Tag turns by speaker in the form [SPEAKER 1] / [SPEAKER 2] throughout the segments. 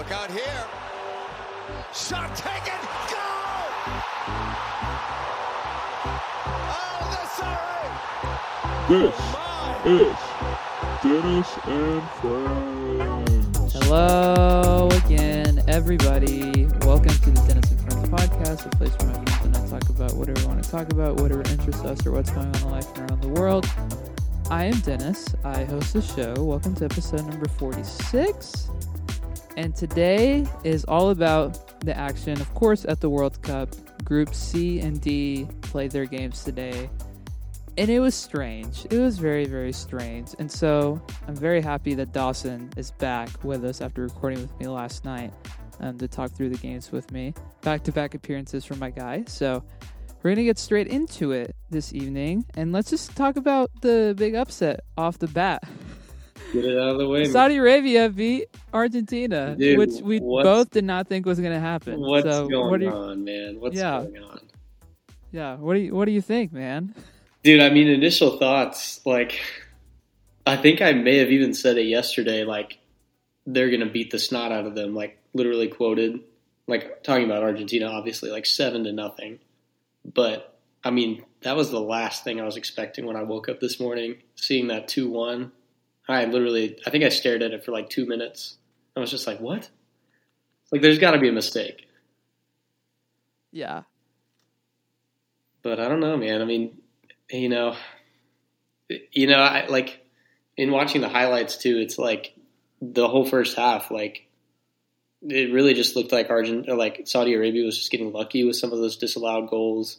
[SPEAKER 1] Look out here. Shot taken. Goal! Oh,
[SPEAKER 2] This oh, is Dennis and Friends.
[SPEAKER 3] Hello again, everybody. Welcome to the Dennis and Friends podcast, a place where my friends and I talk about whatever we want to talk about, whatever interests us, or what's going on in life and around the world. I am Dennis. I host the show. Welcome to episode number 46. And today is all about the action, of course, at the World Cup. Group C and D played their games today. And it was strange. It was very, very strange. And so I'm very happy that Dawson is back with us after recording with me last night um, to talk through the games with me. Back to back appearances from my guy. So we're going to get straight into it this evening. And let's just talk about the big upset off the bat.
[SPEAKER 4] Get it out of the way.
[SPEAKER 3] Saudi Arabia beat Argentina,
[SPEAKER 4] Dude,
[SPEAKER 3] which we both did not think was going to happen.
[SPEAKER 4] What's
[SPEAKER 3] so
[SPEAKER 4] going
[SPEAKER 3] what you,
[SPEAKER 4] on, man? What's
[SPEAKER 3] Yeah.
[SPEAKER 4] going on?
[SPEAKER 3] Yeah, what do you what do you think, man?
[SPEAKER 4] Dude, I mean, initial thoughts, like, I think I may have even said it yesterday, like, they're going to beat the snot out of them, like, literally quoted, like, talking about Argentina, obviously, like, seven to nothing. But, I mean, that was the last thing I was expecting when I woke up this morning, seeing that 2 1. I literally, I think I stared at it for like two minutes. I was just like, what? Like, there's got to be a mistake.
[SPEAKER 3] Yeah.
[SPEAKER 4] but I don't know, man. I mean, you know, you know, I like in watching the highlights too. It's like the whole first half, like it really just looked like Argent like Saudi Arabia was just getting lucky with some of those disallowed goals,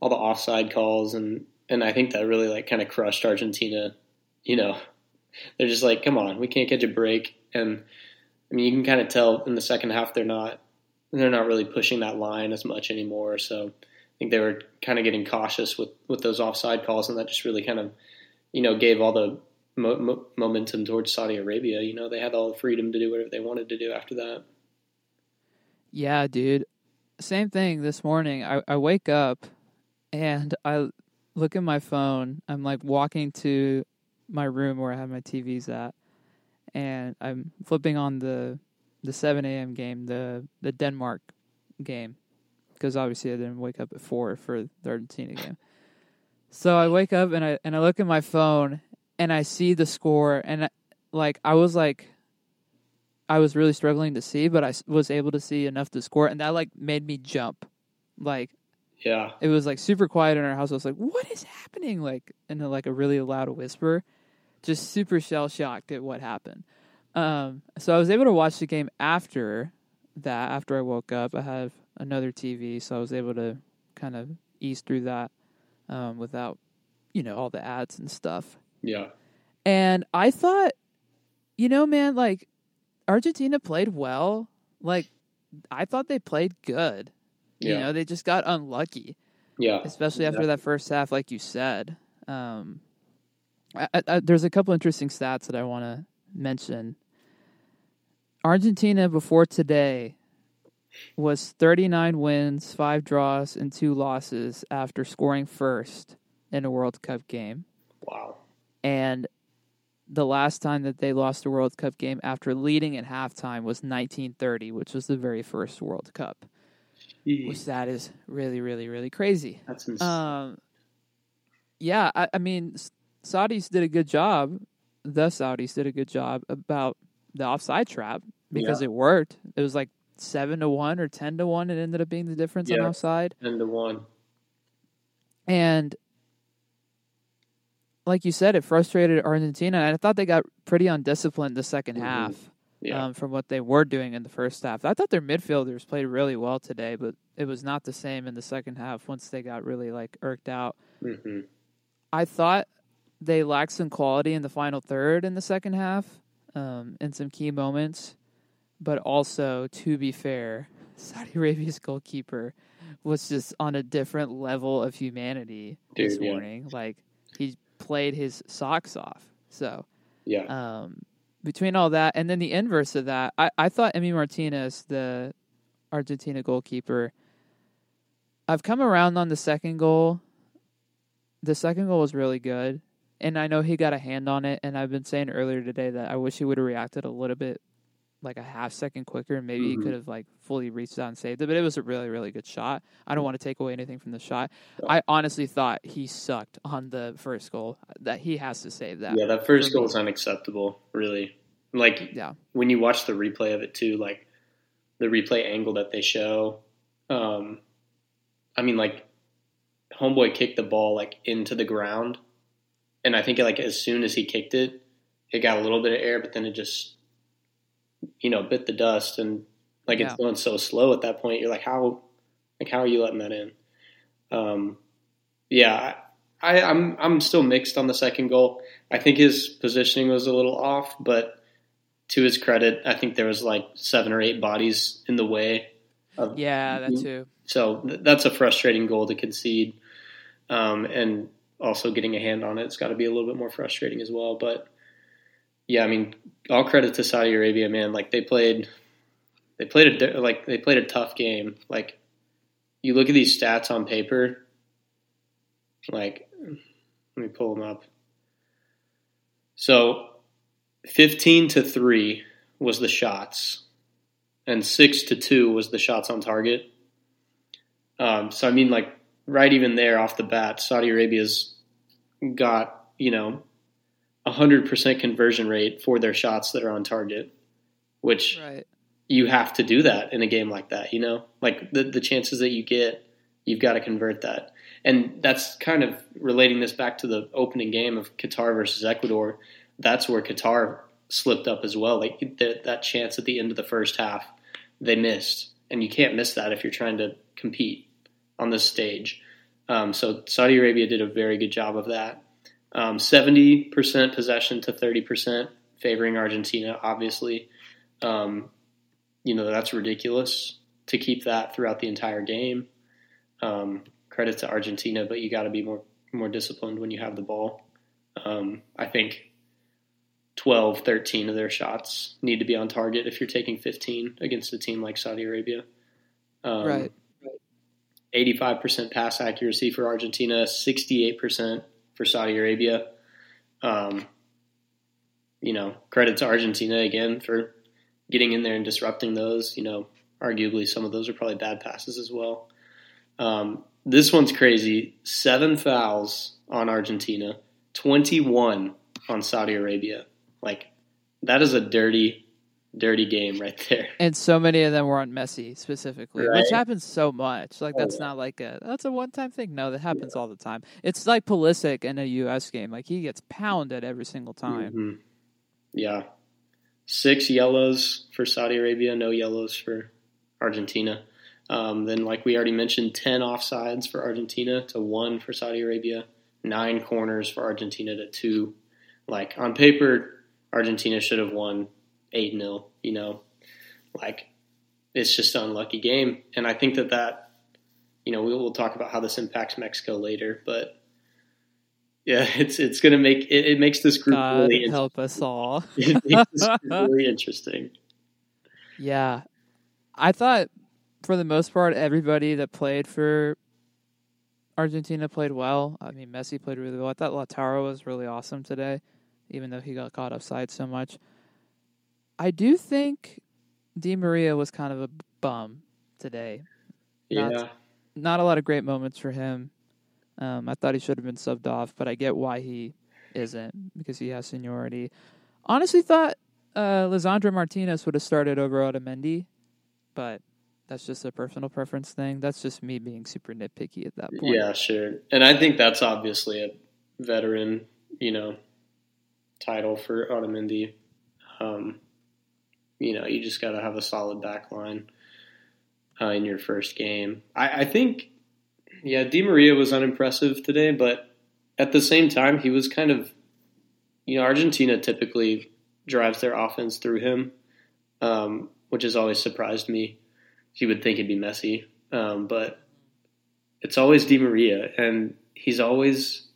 [SPEAKER 4] all the offside calls, and and I think that really like kind of crushed Argentina. You know, they're just like, come on, we can't catch a break, and I mean, you can kind of tell in the second half they're not they're not really pushing that line as much anymore. So I think they were kind of getting cautious with, with those offside calls, and that just really kind of, you know, gave all the mo- mo- momentum towards Saudi Arabia. You know, they had all the freedom to do whatever they wanted to do after that.
[SPEAKER 3] Yeah, dude. Same thing this morning. I, I wake up and I look at my phone. I'm like walking to my room where I have my TVs at, and I'm flipping on the the 7 a.m. game, the the Denmark game, because obviously I didn't wake up at four for the Argentina game. So I wake up and I and I look at my phone and I see the score and I, like I was like I was really struggling to see, but I was able to see enough to score, and that like made me jump. Like
[SPEAKER 4] Yeah,
[SPEAKER 3] it was like super quiet in our house. I was like, "What is happening?" Like in a, like a really loud whisper, just super shell shocked at what happened. Um, so I was able to watch the game after that. After I woke up, I have another TV, so I was able to kind of ease through that um, without, you know, all the ads and stuff.
[SPEAKER 4] yeah,
[SPEAKER 3] And I thought, you know, man, like Argentina played well. Like I thought they played good.
[SPEAKER 4] Yeah.
[SPEAKER 3] You know, they just got unlucky,
[SPEAKER 4] yeah,
[SPEAKER 3] especially after that first half, like you said. Um, I, I, there's a couple interesting stats that I want to mention. Argentina before today was 39 wins, five draws, and two losses after scoring first in a World Cup game.
[SPEAKER 4] Wow.
[SPEAKER 3] And the last time that they lost a World Cup game after leading at halftime was 1930, which was the very first World Cup. Which that is really, really, really crazy.
[SPEAKER 4] That's insane.
[SPEAKER 3] Um, yeah, I, I mean, Saudis did a good job. The Saudis did a good job about the offside trap because it worked. It was like seven to one or ten to one. It ended up being the difference on
[SPEAKER 4] Yeah.
[SPEAKER 3] offside.
[SPEAKER 4] Ten to one.
[SPEAKER 3] And like you said, it frustrated Argentina. And I thought they got pretty undisciplined the 2nd
[SPEAKER 4] Mhm.
[SPEAKER 3] half
[SPEAKER 4] Yeah,
[SPEAKER 3] um, from what they were doing in the first half. I thought their midfielders played really well today, but it was not the same in the second half once they got really like irked out.
[SPEAKER 4] hmm
[SPEAKER 3] I thought they lacked some quality in the final third in the second half um, in some key moments. But also, to be fair, Saudi Arabia's goalkeeper was just on a different level of humanity this
[SPEAKER 4] Dude, yeah.
[SPEAKER 3] morning. Like, he played his socks off. So,
[SPEAKER 4] yeah,
[SPEAKER 3] um, between all that and then the inverse of that, I, I thought Emi Martinez, the Argentina goalkeeper, I've come around on the second goal. The second goal was really good. And I know he got a hand on it. And I've been saying earlier today that I wish he would have reacted a little bit like a half second quicker, and maybe he
[SPEAKER 4] Mhm.
[SPEAKER 3] could have like fully reached out and saved it. But it was a really, really good shot. I don't want to take away anything from the shot. I honestly thought he sucked on the first goal. That he has to save that.
[SPEAKER 4] Yeah, that first goal is unacceptable, really. Like
[SPEAKER 3] Yeah.
[SPEAKER 4] when you watch the replay of it too, like the replay angle that they show, um, I mean, like homeboy kicked the ball like into the ground, and I think like as soon as he kicked it, it got a little bit of air, but then it just, you know, bit the dust, and like
[SPEAKER 3] Yeah.
[SPEAKER 4] it's going so slow at that point. You're like, how, like how are you letting that in? Um, yeah, I, I'm I'm still mixed on the second goal. I think his positioning was a little off, but to his credit, I think there was like seven or eight bodies in the way. Of,
[SPEAKER 3] Yeah, that too.
[SPEAKER 4] So th- that's a frustrating goal to concede, um, and also getting a hand on it, it's got to be a little bit more frustrating as well. But yeah, I mean, all credit to Saudi Arabia, man. Like they played, they played a like they played a tough game. Like you look at these stats on paper, like let me pull them up. So, fifteen to three was the shots, and six to two was the shots on target. Um, so I mean, like right even there off the bat, Saudi Arabia's got you know a hundred percent conversion rate for their shots that are on target, which
[SPEAKER 3] Right.
[SPEAKER 4] you have to do that in a game like that. You know, like the the chances that you get, you've got to convert that. And that's kind of relating this back to the opening game of Qatar versus Ecuador. That's where Qatar slipped up as well. Like that, that chance at the end of the first half, they missed, and you can't miss that if you're trying to compete on this stage. Um, so Saudi Arabia did a very good job of that. Um, Seventy percent possession to thirty percent, favoring Argentina. Obviously, um, you know that's ridiculous to keep that throughout the entire game. Um, credit to Argentina, but you got to be more more disciplined when you have the ball. Um, I think 12, 13 of their shots need to be on target if you're taking 15 against a team like Saudi Arabia. Um,
[SPEAKER 3] Right.
[SPEAKER 4] 85% pass accuracy for Argentina, 68% for Saudi Arabia. Um, you know, credit to Argentina again for getting in there and disrupting those. You know, arguably some of those are probably bad passes as well. Um, this one's crazy. Seven fouls on Argentina, 21 on Saudi Arabia. Like, that is a dirty, dirty game right there.
[SPEAKER 3] And so many of them were on Messi specifically,
[SPEAKER 4] Right.
[SPEAKER 3] which happens so much. Like
[SPEAKER 4] Oh,
[SPEAKER 3] that's
[SPEAKER 4] yeah.
[SPEAKER 3] not like a that's a one time thing. No, that happens all the time. It's like Pulisic in a U.S. game. Like he gets pounded every single time.
[SPEAKER 4] Mhm. Yeah. Six yellows for Saudi Arabia, no yellows for Argentina. Um, then, like we already mentioned, 10 offsides for Argentina to one for Saudi Arabia, nine corners for Argentina to two. Like, on paper, Argentina should have won 8 0, you know? Like, it's just an unlucky game. And I think that that, you know, we'll, we'll talk about how this impacts Mexico later, but yeah, it's it's going to make it, it makes this group
[SPEAKER 3] God
[SPEAKER 4] really interesting.
[SPEAKER 3] help us all.
[SPEAKER 4] it makes this group really interesting.
[SPEAKER 3] Yeah. I thought for the most part everybody that played for Argentina played well. I mean Messi played really well. I thought Lautaro was really awesome today, even though he got caught offside so much. I do think Di Maria was kind of a bum today. Not-
[SPEAKER 4] Yeah,
[SPEAKER 3] Not a lot of great moments for him. Um, I thought he should have been subbed off, but I get why he isn't because he has seniority. Honestly, thought uh, Lisandro Martinez would have started over Otamendi, but that's just a personal preference thing. That's just me being super nitpicky at that point.
[SPEAKER 4] yeah, sure. And I think that's obviously a veteran, you know, title for Otamendi. Um, you know, you just got to have a solid back line uh, in your first game. I, I think, yeah, Di Maria was unimpressive today, but at the same time, he was kind of, you know, Argentina typically drives their offense through him, um, which has always surprised me. You would think it'd be Messi, um, but it's always Di Maria, and he's always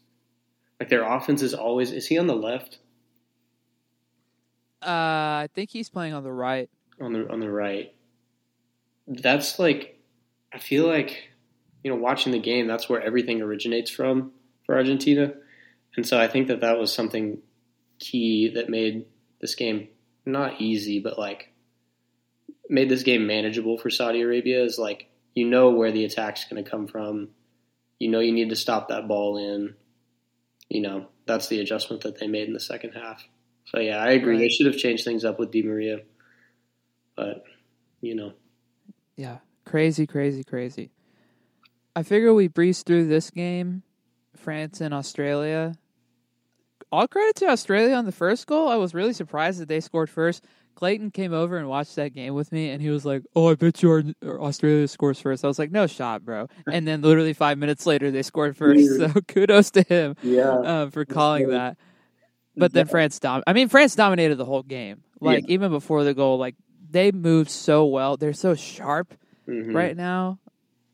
[SPEAKER 4] like their offense is always. Is he on the left?
[SPEAKER 3] Uh, I think he's playing on the right.
[SPEAKER 4] on the on the right. That's like I feel like you know watching the game that's where everything originates from for Argentina. And so I think that that was something key that made this game not easy but like made this game manageable for Saudi Arabia is like you know where the attack's going to come from. You know you need to stop that ball in. You know that's the adjustment that they made in the second half. So yeah, I agree. They should have changed things up with Di Maria, but you know,
[SPEAKER 3] Yeah, crazy, crazy, crazy. I figure we breeze through this game, France and Australia. All credit to Australia on the first goal. I was really surprised that they scored first. Clayton came over and watched that game with me, and he was like, "Oh, I bet you Australia scores first. I was like, "No shot, bro." And then literally five minutes later, they scored first. So kudos to him
[SPEAKER 4] yeah,
[SPEAKER 3] um, for calling that. But then
[SPEAKER 4] Yeah.
[SPEAKER 3] France dom. I mean, France dominated the whole game. Like even before the goal, like they moved so well. They're so sharp
[SPEAKER 4] Mhm.
[SPEAKER 3] right now,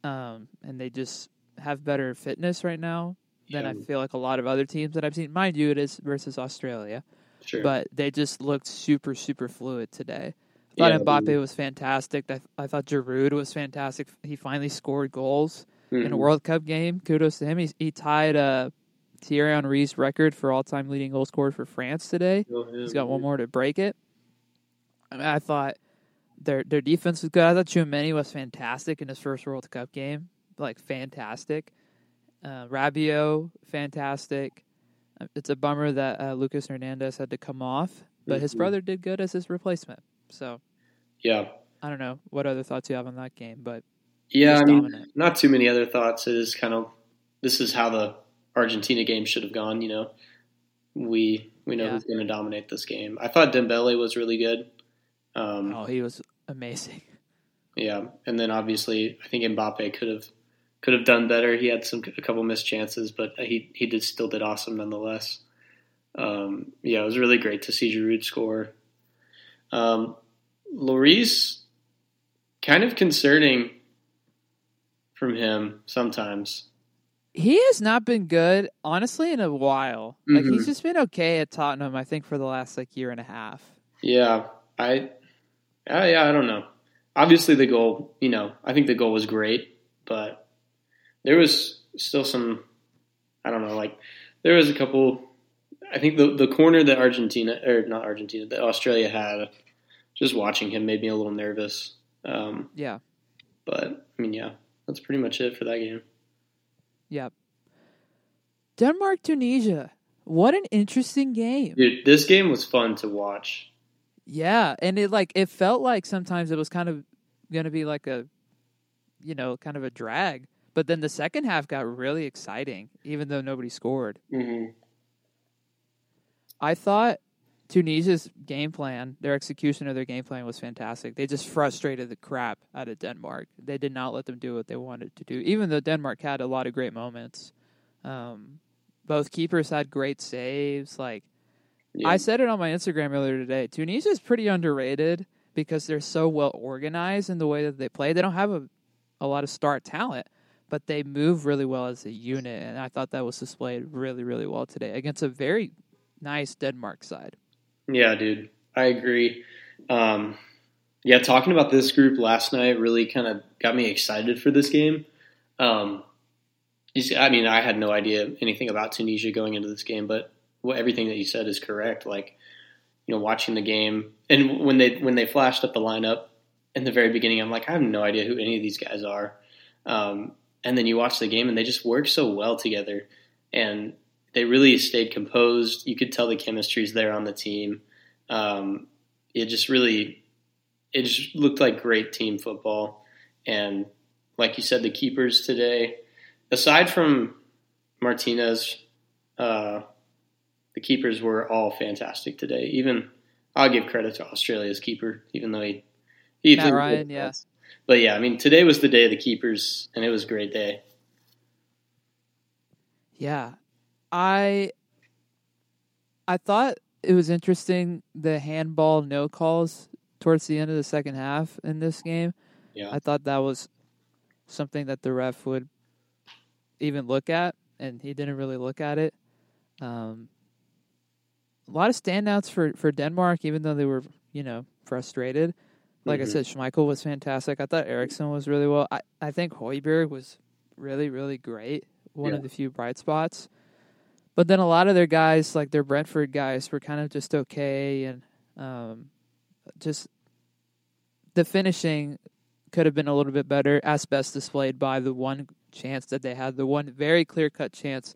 [SPEAKER 3] um, and they just have better fitness right now than I feel like a lot of other teams that I've seen. Mind you, it is versus Australia,
[SPEAKER 4] sure.
[SPEAKER 3] but they just looked super super fluid today. I thought
[SPEAKER 4] Yeah,
[SPEAKER 3] Mbappe was fantastic. I, I thought Giroud was fantastic. He finally scored goals in a
[SPEAKER 4] Mhm.
[SPEAKER 3] World Cup game. Kudos to him. He, he tied uh, Thierry Henry's record for all time leading goal scorer for France today.
[SPEAKER 4] Go
[SPEAKER 3] He's got one more to break it. I, mean, I thought their their defense was good. I thought Tchouameni was fantastic in his first World Cup game, like fantastic. Uh, Rabiot, fantastic. Uh, It's a bummer that uh, Lucas Hernandez had to come off, but his
[SPEAKER 4] Mhm.
[SPEAKER 3] brother did good as his replacement. So
[SPEAKER 4] Yeah,
[SPEAKER 3] I don't know what other thoughts you have on that game, but
[SPEAKER 4] yeah. I mean,
[SPEAKER 3] dominant.
[SPEAKER 4] not too many other thoughts. It is kind of this is how the Argentina game should have gone. You know, we we know
[SPEAKER 3] Yeah.
[SPEAKER 4] who's going to dominate this game. I thought Dembele was really good. Um,
[SPEAKER 3] oh, he was amazing.
[SPEAKER 4] Yeah, and then obviously I think Mbappe could have could have done better. He had some a couple missed chances, but he he did still did awesome nonetheless. Um, yeah, it was really great to see Giroud score. Um, Lloris, kind of concerning from him sometimes.
[SPEAKER 3] He has not been good, honestly, in a while. Like he's
[SPEAKER 4] Mhm.
[SPEAKER 3] just been okay at Tottenham. I think for the last like year and a half.
[SPEAKER 4] Yeah, I, yeah, I don't know. Obviously, the goal, you know, I think the goal was great, but there was still some, I don't know, like there was a couple. I think the the corner that Argentina or not Argentina that Australia had, just watching him made me a little nervous. Um,
[SPEAKER 3] Yeah.
[SPEAKER 4] but I mean, yeah, that's pretty much it for that game.
[SPEAKER 3] Yep. Denmark Tunisia. What an interesting game.
[SPEAKER 4] Dude, this game was fun to watch.
[SPEAKER 3] Yeah, and it like it felt like sometimes it was kind of going to be like a you know, kind of a drag. But then the second half got really exciting even though nobody scored.
[SPEAKER 4] Mm-hmm.
[SPEAKER 3] I thought Tunisia's game plan, their execution of their game plan was fantastic. They just frustrated the crap out of Denmark. They did not let them do what they wanted to do, even though Denmark had a lot of great moments. Um, both keepers had great saves. Like
[SPEAKER 4] Yeah.
[SPEAKER 3] I said it on my Instagram earlier today, Tunisia is pretty underrated because they're so well organized in the way that they play. They don't have a, a lot of star talent, but they move really well as a unit, and I thought that was displayed really, really well today against a very nice Denmark side.
[SPEAKER 4] Yeah, dude, I agree. Um, yeah, talking about this group last night really kind of got me excited for this game. Um, I mean, I had no idea anything about Tunisia going into this game, but everything that you said is correct. Like, you know, watching the game and when they when they flashed up the lineup in the very beginning, I'm like, I have no idea who any of these guys are. Um, and then you watch the game and they just work so well together, and they really stayed composed. You could tell the chemistry's there on the team. Um, it just really, it just looked like great team football. And like you said, the keepers today, aside from Martinez, uh, the keepers were all fantastic today. Even I'll give credit to Australia's keeper, even though he he Mat
[SPEAKER 3] Ryan,
[SPEAKER 4] good
[SPEAKER 3] yeah.
[SPEAKER 4] But yeah, I mean, today was the day of the keepers, and it was a great day.
[SPEAKER 3] Yeah. I I thought it was interesting the handball no calls towards the end of the second half in this game.
[SPEAKER 4] Yeah.
[SPEAKER 3] I thought that was something that the ref would even look at and he didn't really look at it. Um a lot of standouts for, for Denmark, even though they were, you know, frustrated. Like I
[SPEAKER 4] Mhm.
[SPEAKER 3] said, Schmeichel was fantastic. I thought Eriksen was really well. I, I think Hojbjerg was really, really great. One of the few bright spots. But then a lot of their guys, like their Brentford guys, were kind of just okay and um, just the finishing could have been a little bit better, as best displayed by the one chance that they had, the one very clear cut chance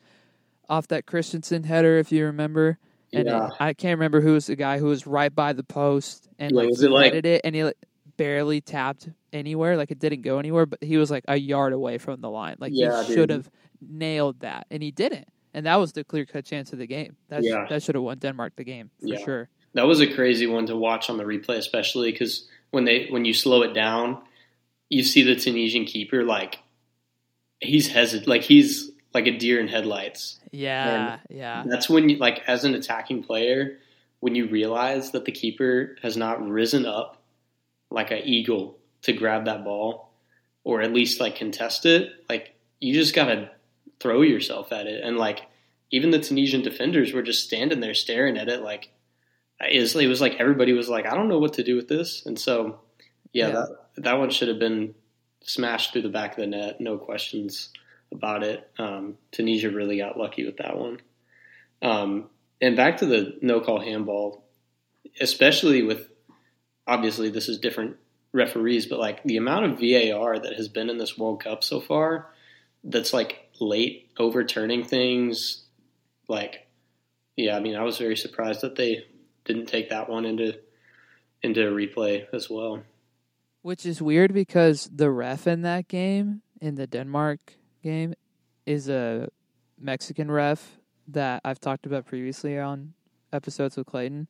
[SPEAKER 3] off that Christensen header, if you remember. And
[SPEAKER 4] Yeah.
[SPEAKER 3] I can't remember who was the guy who was right by the post and like
[SPEAKER 4] was it like-
[SPEAKER 3] headed it, and he like, barely tapped anywhere, like it didn't go anywhere, but he was like a yard away from the line. Like
[SPEAKER 4] Yeah,
[SPEAKER 3] he should have nailed that, and he didn't. And that was the clear cut chance of the game. That
[SPEAKER 4] Yeah.
[SPEAKER 3] that should have won Denmark the game for
[SPEAKER 4] Yeah.
[SPEAKER 3] sure.
[SPEAKER 4] That was a crazy one to watch on the replay, especially because when they when you slow it down, you see the Tunisian keeper like he's hesit like he's like a deer in headlights.
[SPEAKER 3] Yeah, yeah,
[SPEAKER 4] That's when you like as an attacking player, when you realize that the keeper has not risen up like an eagle to grab that ball or at least like contest it, like you just gotta throw yourself at it. And like even the Tunisian defenders were just standing there staring at it like it was, it was like everybody was like, I don't know what to do with this. And so yeah,
[SPEAKER 3] Yeah.
[SPEAKER 4] that that one should have been smashed through the back of the net, no questions about it. Um, Tunisia really got lucky with that one. Um, and back to the no call handball, especially with obviously this is different referees, but like the amount of VAR that has been in this World Cup so far, that's like late overturning things. Like, yeah, I mean, I was very surprised that they didn't take that one into into replay as well.
[SPEAKER 3] Which is weird because the ref in that game, in the Denmark game, is a Mexican ref that I've talked about previously on episodes with Clayton.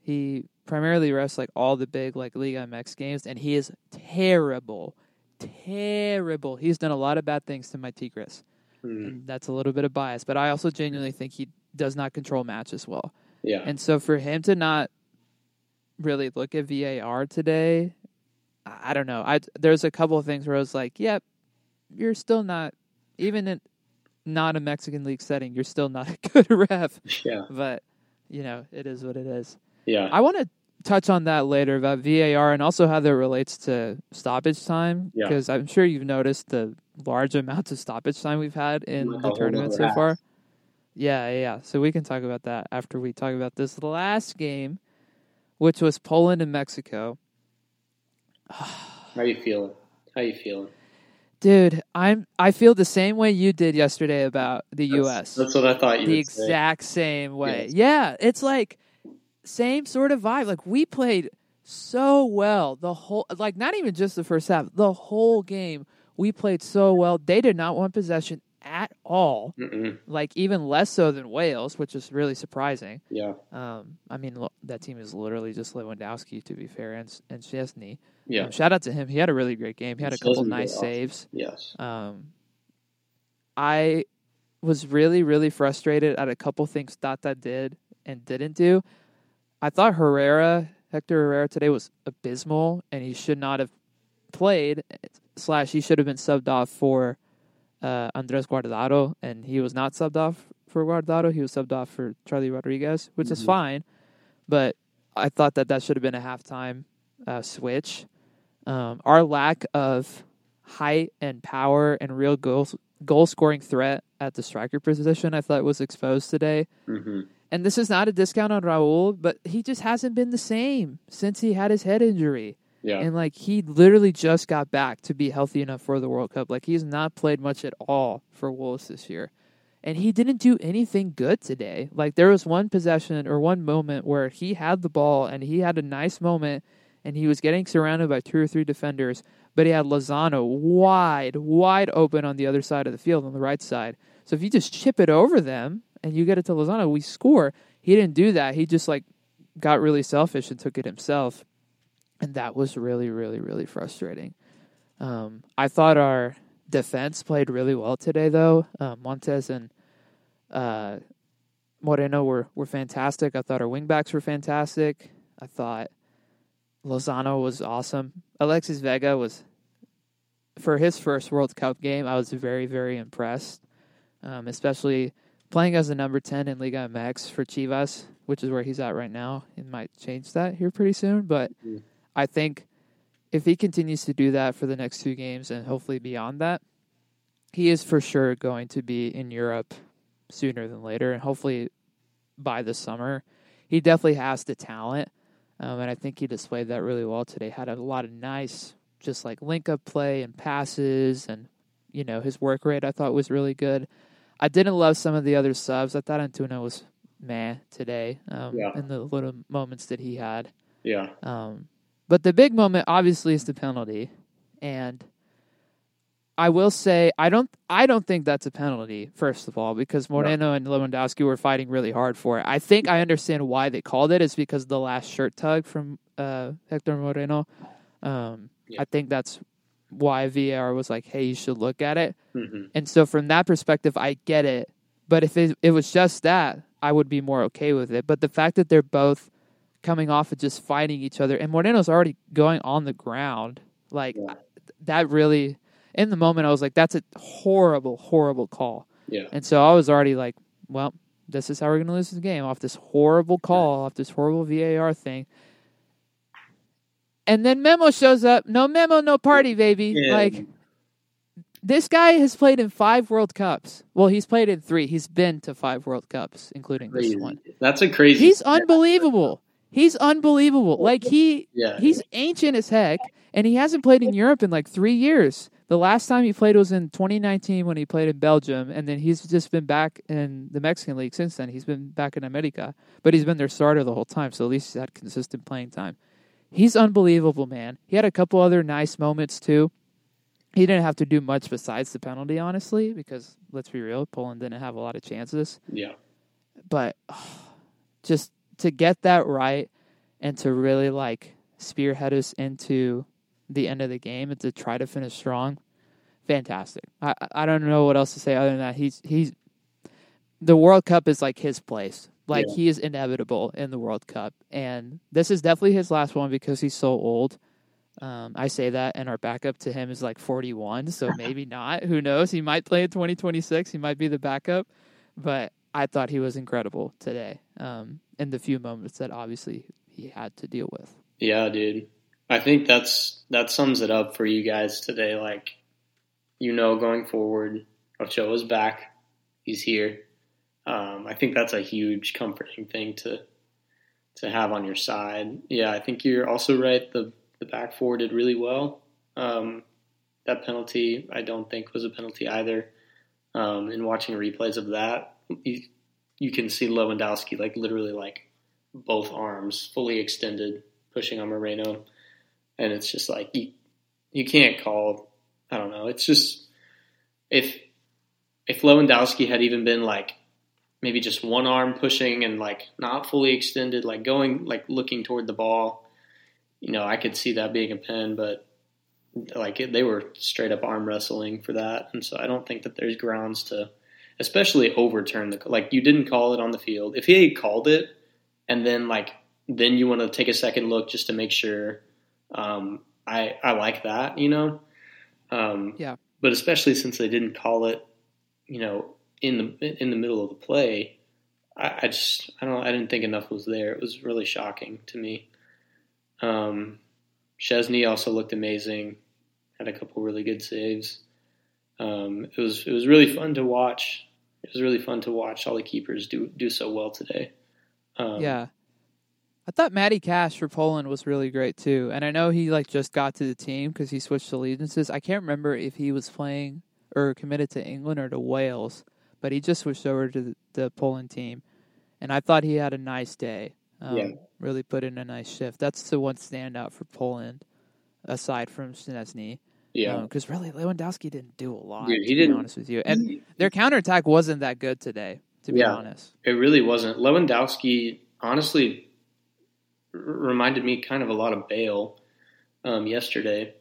[SPEAKER 3] He primarily refs like all the big like Liga MX games, and he is terrible, terrible. He's done a lot of bad things to my Tigres,
[SPEAKER 4] Hmm.
[SPEAKER 3] that's a little bit of bias. But I also genuinely think he does not control matches well.
[SPEAKER 4] Yeah,
[SPEAKER 3] And so for him to not really look at VAR today, I don't know. I there's a couple of things where I was like, "Yep, you're still not even in not a Mexican league setting, you're still not a good ref."
[SPEAKER 4] yeah,
[SPEAKER 3] But, you know, it is what it is.
[SPEAKER 4] yeah.
[SPEAKER 3] I want to touch on that later about VAR and also how that relates to stoppage time
[SPEAKER 4] Yeah.
[SPEAKER 3] because I'm sure you've noticed the large amounts of stoppage time we've had in
[SPEAKER 4] Like
[SPEAKER 3] the tournament so
[SPEAKER 4] half.
[SPEAKER 3] far. Yeah, yeah, yeah. So we can talk about that after we talk about this last game, which was Poland and Mexico.
[SPEAKER 4] How you feeling? How you feeling?
[SPEAKER 3] Dude, I'm I feel the same way you did yesterday about the
[SPEAKER 4] That's-
[SPEAKER 3] US.
[SPEAKER 4] That's what I thought you
[SPEAKER 3] the
[SPEAKER 4] would say.
[SPEAKER 3] exact same way.
[SPEAKER 4] Yes.
[SPEAKER 3] Yeah, it's like same sort of vibe. Like we played so well the whole like not even just the first half, the whole game. We played so well. They did not want possession at all.
[SPEAKER 4] Mm-mm.
[SPEAKER 3] Like even less so than Wales, which is really surprising.
[SPEAKER 4] Yeah,
[SPEAKER 3] Um, I mean lo- that team is literally just Lewandowski to be fair, and and Szczesny.
[SPEAKER 4] yeah,
[SPEAKER 3] Um, shout out to him. He had a really great game. He had a couple nice
[SPEAKER 4] awesome.
[SPEAKER 3] saves.
[SPEAKER 4] yes.
[SPEAKER 3] Um, I was really, really frustrated at a couple things Tata did and didn't do. I thought Herrera, Hector Herrera today was abysmal, and he should not have played. Slash, he should have been subbed off for uh, Andres Guardado, and he was not subbed off for Guardado. He was subbed off for Charlie Rodriguez, which is
[SPEAKER 4] Mhm.
[SPEAKER 3] fine. But I thought that that should have been a halftime uh, switch. Um, our lack of height and power and real goal goal scoring threat at the striker position, I thought was exposed today.
[SPEAKER 4] hmm
[SPEAKER 3] And this is not a discount on Raul, but he just hasn't been the same since he had his head injury.
[SPEAKER 4] Yeah,
[SPEAKER 3] And like he literally just got back to be healthy enough for the World Cup. Like he's not played much at all for Wolves this year. And he didn't do anything good today. Like there was one possession or one moment where he had the ball and he had a nice moment and he was getting surrounded by two or three defenders, but he had Lozano wide, wide open on the other side of the field on the right side. So if you just chip it over them and you get it to Lozano, we score. He didn't do that. He just like got really selfish and took it himself and that was really, really, really frustrating. Um, I thought our defense played really well today, though. Uh, Montes and uh, Moreno were were fantastic. I thought our wingbacks were fantastic. I thought Lozano was awesome. Alexis Vega was for his first World Cup game. I was very, very impressed, um, especially playing as a number ten in Liga MX for Chivas, which is where he's at right now. It might change that here pretty soon, but.
[SPEAKER 4] Mm.
[SPEAKER 3] I think if he continues to do that for the next two games and hopefully beyond that, he is for sure going to be in Europe sooner than later, and hopefully by the summer. He definitely has the talent. Um, and I think he displayed that really well today. Had a lot of nice, just like link up play and passes, and you know his work rate I thought was really good. I didn't love some of the other subs. I thought Antuna was meh today um,
[SPEAKER 4] Yeah.
[SPEAKER 3] in the little moments that he had.
[SPEAKER 4] Yeah.
[SPEAKER 3] Um, but the big moment, obviously, is the penalty, and I will say I don't I don't think that's a penalty. First of all, because Moreno and Lewandowski were fighting really hard for it. I think I understand why they called it. It's because of the last shirt tug from uh, Hector Moreno. Um,
[SPEAKER 4] Yeah.
[SPEAKER 3] I think that's why VAR was like, "Hey, you should look at it."
[SPEAKER 4] Hmm
[SPEAKER 3] And so, from that perspective, I get it. But if it, it was just that, I would be more okay with it. But the fact that they're both coming off of just fighting each other, and Moreno's already going on the ground, like
[SPEAKER 4] Yeah.
[SPEAKER 3] that really, in the moment, I was like, that's a horrible, horrible call.
[SPEAKER 4] Yeah.
[SPEAKER 3] And so I was already like, well, this is how we're going to lose this game off this horrible call, off this horrible VAR thing. And then Memo shows up. No memo, no party, baby.
[SPEAKER 4] Yeah.
[SPEAKER 3] Like, this guy has played in five World Cups. Well, he's played in three. He's been to five World Cups, including this one.
[SPEAKER 4] That's a crazy.
[SPEAKER 3] He's unbelievable. He's unbelievable. Like he
[SPEAKER 4] Yeah.
[SPEAKER 3] he's ancient as heck, and he hasn't played in Europe in like three years. The last time he played was in 2019 when he played in Belgium, and then he's just been back in the Mexican league since then. He's been back in America, but he's been their starter the whole time, so at least he's had consistent playing time. He's unbelievable, man. He had a couple other nice moments too. He didn't have to do much besides the penalty, honestly, because let's be real, Poland didn't have a lot of chances
[SPEAKER 4] Yeah.
[SPEAKER 3] but just to get that right and to really like spearhead us into the end of the game and to try to finish strong, fantastic. I I- I don't know what else to say other than that. He's he's the World Cup is like his place. Like
[SPEAKER 4] Yeah.
[SPEAKER 3] he is inevitable in the World Cup, and this is definitely his last one because he's so old. Um, I say that, and our backup to him is like 41, so maybe not. Who knows? He might play in 2026. He might be the backup, but I thought he was incredible today. Um, in the few moments that obviously he had to deal with.
[SPEAKER 4] Yeah, dude. I think that's that sums it up for you guys today. Like, you know, going forward, Ochoa's back. He's here. Um, I think that's a huge comforting thing to to have on your side. Yeah, I think you're also right. The the back four did really well. Um, that penalty, I don't think was a penalty either. Um, watching replays of that, you, you can see Lewandowski like literally like both arms fully extended, pushing on Moreno, and it's just like you you can't call. I don't know. It's just if if Lewandowski had even been like maybe just one arm pushing and like not fully extended, like going like looking toward the ball, you know, I could see that being a pen, but like they were straight up arm wrestling for that, and so I don't think that there's grounds to, especially overturn the like you didn't call it on the field. If he had called it, and then like then you want to take a second look just to make sure. Um, I I like that, you know. Um,
[SPEAKER 3] Yeah.
[SPEAKER 4] But especially since they didn't call it, you know, in the in the middle of the play, I, I just I don't I didn't think enough was there. It was really shocking to me. Um, Szczesny also looked amazing. Had a couple really good saves. Um, it was it was really fun to watch. It was really fun to watch all the keepers do do so well today. Um,
[SPEAKER 3] yeah. I thought Matty Cash for Poland was really great too. And I know he like just got to the team because he switched allegiances. I can't remember if he was playing or committed to England or to Wales, but he just switched over to the, the Poland team. And I thought he had a nice day. Um,
[SPEAKER 4] Yeah.
[SPEAKER 3] Really put in a nice shift. That's the one standout for Poland, aside from Szczesny.
[SPEAKER 4] yeah.
[SPEAKER 3] Because really, Lewandowski didn't do a lot,
[SPEAKER 4] Dude, he
[SPEAKER 3] to
[SPEAKER 4] didn't-
[SPEAKER 3] honest with you. And their counterattack wasn't that good today, to be
[SPEAKER 4] Yeah.
[SPEAKER 3] honest.
[SPEAKER 4] It really wasn't. Lewandowski honestly r- reminded me kind of a lot of Bale um, yesterday.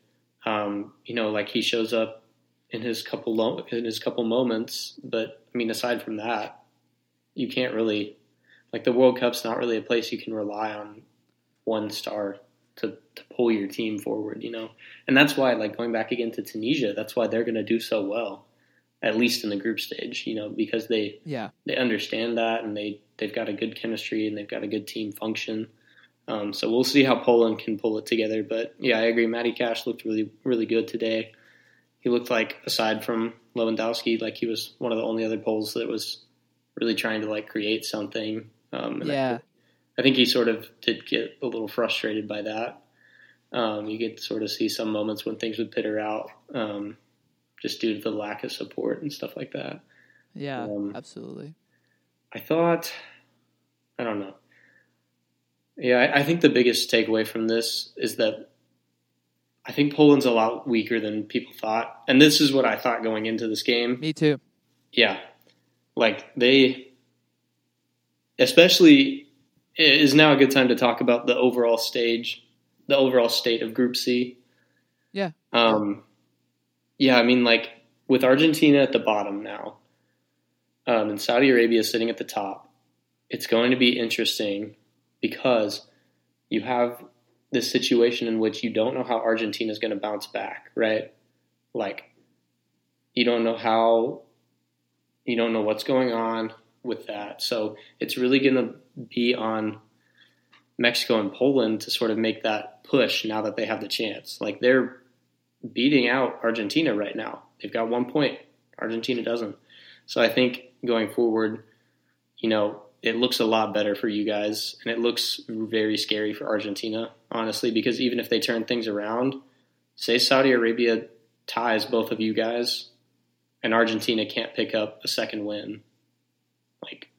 [SPEAKER 4] Um, you know, like he shows up in his couple lo- in his couple moments, but I mean, aside from that, you can't really like the World Cup's not really a place you can rely on one star to to pull your team forward. You know, and that's why like going back again to Tunisia, that's why they're going to do so well, at least in the group stage. You know, because they
[SPEAKER 3] Yeah.
[SPEAKER 4] they understand that and they they've got a good chemistry and they've got a good team function. Um, so we'll see how Poland can pull it together. But yeah, I agree. Matty Cash looked really really good today. He looked like aside from Lewandowski, like he was one of the only other Poles that was really trying to like create something. Um, and I
[SPEAKER 3] Yeah.
[SPEAKER 4] think- I think he sort of did get a little frustrated by that. Um, you get to sort of see some moments when things would pitter out, um, just due to the lack of support and stuff like that.
[SPEAKER 3] Yeah,
[SPEAKER 4] Um,
[SPEAKER 3] absolutely.
[SPEAKER 4] I thought, I don't know. Yeah, I, I think the biggest takeaway from this is that I think Poland's a lot weaker than people thought, and this is what I thought going into this game.
[SPEAKER 3] Me too.
[SPEAKER 4] Yeah, like they, especially, is now a good time to talk about the overall stage, the overall state of Group C.
[SPEAKER 3] Yeah.
[SPEAKER 4] Um, yeah, I mean, like with Argentina at the bottom now, um, and Saudi Arabia sitting at the top, it's going to be interesting because you have this situation in which you don't know how Argentina is going to bounce back, right? Like, you don't know how, you don't know what's going on with that. So it's really going to be on Mexico and Poland to sort of make that push now that they have the chance. Like, they're beating out Argentina right now. They've got one point. Argentina doesn't. So I think going forward, you know, it looks a lot better for you guys, and it looks very scary for Argentina, honestly, because even if they turn things around, say Saudi Arabia ties both of you guys, and Argentina can't pick up a second win, like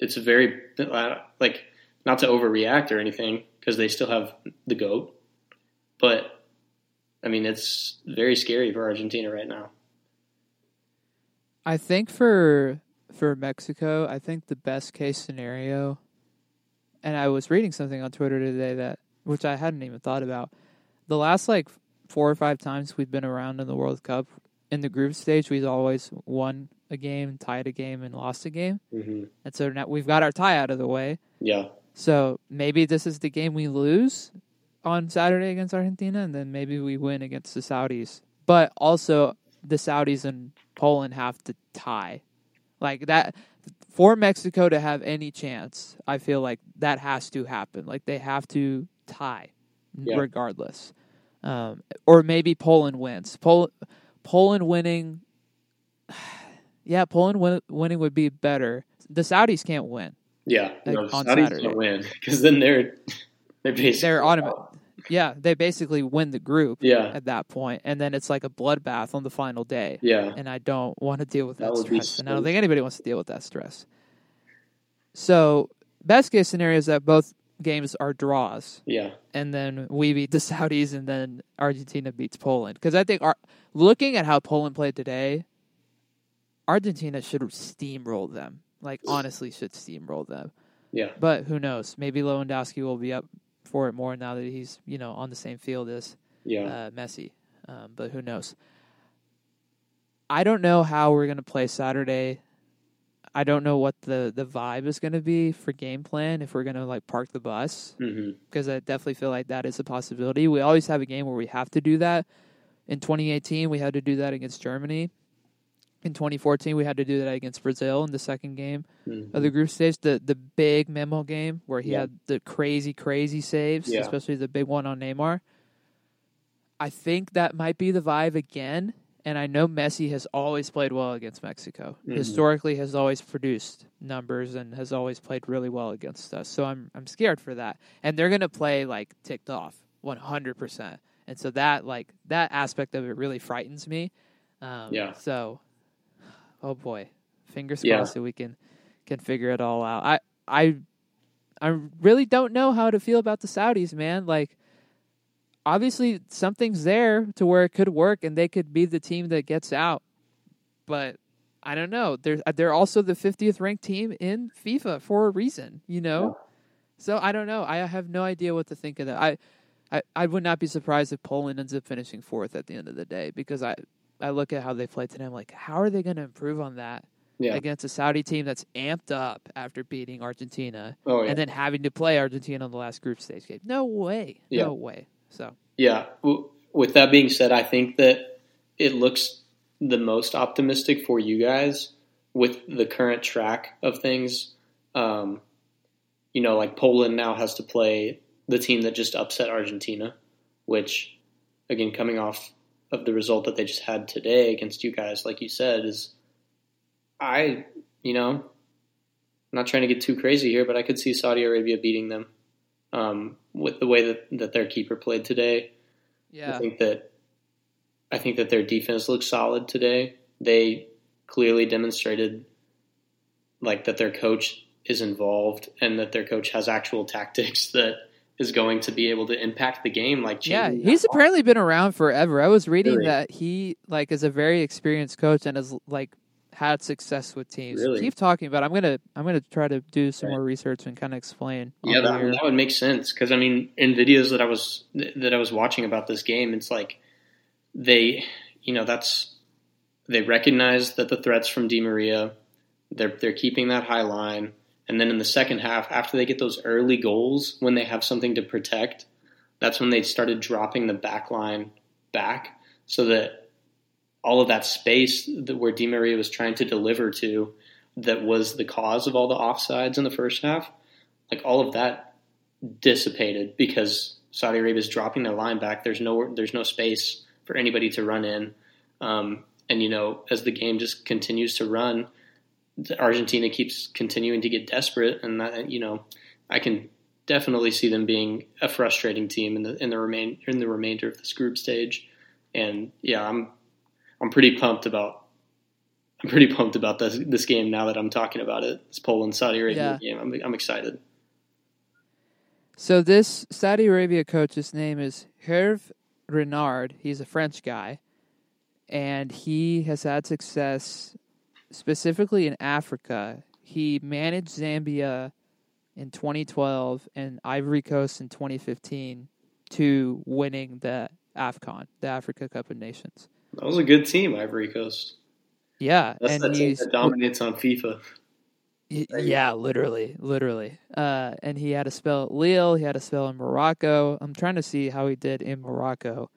[SPEAKER 4] it's a very uh, like not to overreact or anything because they still have the goat, but I mean it's very scary for Argentina right now.
[SPEAKER 3] I think for for Mexico, I think the best case scenario, and I was reading something on Twitter today that which I hadn't even thought about. The last like four or five times we've been around in the World Cup in the group stage, we've always won a game, tied a game, and lost a game.
[SPEAKER 4] Mm-hmm.
[SPEAKER 3] And so now we've got our tie out of the way.
[SPEAKER 4] Yeah,
[SPEAKER 3] So maybe this is the game we lose on Saturday against Argentina, and then maybe we win against the Saudis. But also, the Saudis and Poland have to tie. Like that, for Mexico to have any chance, I feel like that has to happen. Like they have to tie,
[SPEAKER 4] Yeah.
[SPEAKER 3] regardless. Um, or maybe Poland wins. Pol- Poland winning, yeah, Poland win- winning would be better. The Saudis can't win.
[SPEAKER 4] yeah.
[SPEAKER 3] Like,
[SPEAKER 4] no,
[SPEAKER 3] on
[SPEAKER 4] Saudis
[SPEAKER 3] Saturday.
[SPEAKER 4] don't win because then they're they're basically
[SPEAKER 3] They're automatic. Yeah, they basically win the group
[SPEAKER 4] Yeah,
[SPEAKER 3] at that point, and then it's like a bloodbath on the final day.
[SPEAKER 4] yeah,
[SPEAKER 3] And I don't want to deal with that,
[SPEAKER 4] That
[SPEAKER 3] stress, and I don't think anybody wants to deal with that stress. So, best case scenario is that both games are draws,
[SPEAKER 4] yeah,
[SPEAKER 3] and then we beat the Saudis, and then Argentina beats Poland. Because I think, our, looking at how Poland played today, Argentina should steamroll them. Like honestly, should steamroll them.
[SPEAKER 4] yeah,
[SPEAKER 3] But who knows? Maybe Lewandowski will be up for it more now that he's you know on the same field as
[SPEAKER 4] yeah,
[SPEAKER 3] uh, Messi. Um, but who knows? I don't know how we're gonna play Saturday. I don't know what the the vibe is gonna be for game plan if we're gonna like park the bus
[SPEAKER 4] hmm
[SPEAKER 3] because I definitely feel like that is a possibility. We always have a game where we have to do that. In 2018, we had to do that against Germany. In 2014, we had to do that against Brazil in the second game
[SPEAKER 4] hmm
[SPEAKER 3] of the group stage, the the big memo game where he
[SPEAKER 4] Yeah.
[SPEAKER 3] had the crazy, crazy saves,
[SPEAKER 4] Yeah.
[SPEAKER 3] especially the big one on Neymar. I think that might be the vibe again. And I know Messi has always played well against Mexico.
[SPEAKER 4] Mhm.
[SPEAKER 3] Historically, has always produced numbers and has always played really well against us. So I'm I'm scared for that. And they're gonna play like ticked off, 100. percent And so that like that aspect of it really frightens me. Um,
[SPEAKER 4] Yeah.
[SPEAKER 3] So, oh boy, fingers
[SPEAKER 4] Yeah.
[SPEAKER 3] crossed that we can can figure it all out. I I I really don't know how to feel about the Saudis, man. Like obviously something's there to where it could work and they could be the team that gets out. But I don't know. They're uh, they're also the 50th ranked team in FIFA for a reason, you know? So I don't know. I have no idea what to think of that. I, I I would not be surprised if Poland ends up finishing fourth at the end of the day because I I look at how they played today. I'm like, how are they going to improve on that
[SPEAKER 4] Yeah.
[SPEAKER 3] against a Saudi team that's amped up after beating Argentina
[SPEAKER 4] Oh yeah.
[SPEAKER 3] and then having to play Argentina on the last group stage game? No way.
[SPEAKER 4] Yeah.
[SPEAKER 3] No way. So
[SPEAKER 4] Yeah. With that being said, I think that it looks the most optimistic for you guys with the current track of things. Um, you know, like Poland now has to play the team that just upset Argentina, which, again, coming off of the result that they just had today against you guys, like you said, is I, you know, I'm not trying to get too crazy here, but I could see Saudi Arabia beating them um, with the way that, that their keeper played today.
[SPEAKER 3] Yeah.
[SPEAKER 4] I think that I think that their defense looks solid today. They clearly demonstrated like that their coach is involved and that their coach has actual tactics that is going to be able to impact the game. Like,
[SPEAKER 3] yeah, he's apparently been around forever. I was reading
[SPEAKER 4] Really?
[SPEAKER 3] that he like is a very experienced coach and has like had success with teams.
[SPEAKER 4] Really?
[SPEAKER 3] Keep talking about. it. I'm gonna I'm gonna try to do some
[SPEAKER 4] Right.
[SPEAKER 3] more research and kind of explain.
[SPEAKER 4] Yeah, that, that would make sense because I mean, in videos that I was that I was watching about this game, it's like they, you know, that's they recognize that the threats from Di Maria, they're they're keeping that high line, and then in the second half, after they get those early goals, when they have something to protect, that's when they started dropping the back line back so that all of that space that where Di Maria was trying to deliver to, that was the cause of all the offsides in the first half, like all of that dissipated because Saudi Arabia is dropping their line back. There's no there's no space for anybody to run in, um, and you know as the game just continues to run, Argentina keeps continuing to get desperate, and that, you know I can definitely see them being a frustrating team in the in the remain in the remainder of this group stage, and yeah, I'm I'm pretty pumped about. I'm pretty pumped about this this game now that I'm talking about it. This Poland Saudi Arabia game. I'm I'm excited.
[SPEAKER 3] So this Saudi Arabia coach's name is Hervé Renard. He's a French guy, and he has had success specifically in Africa. He managed Zambia in 2012 and Ivory Coast in 2015 to winning the AFCON, the Africa Cup of Nations.
[SPEAKER 4] That was a good team, Ivory Coast.
[SPEAKER 3] Yeah,
[SPEAKER 4] That's
[SPEAKER 3] and
[SPEAKER 4] the team that dominates on FIFA.
[SPEAKER 3] Yeah, literally, literally. Uh, and he had a spell at Lille. He had a spell in Morocco. I'm trying to see how he did in Morocco.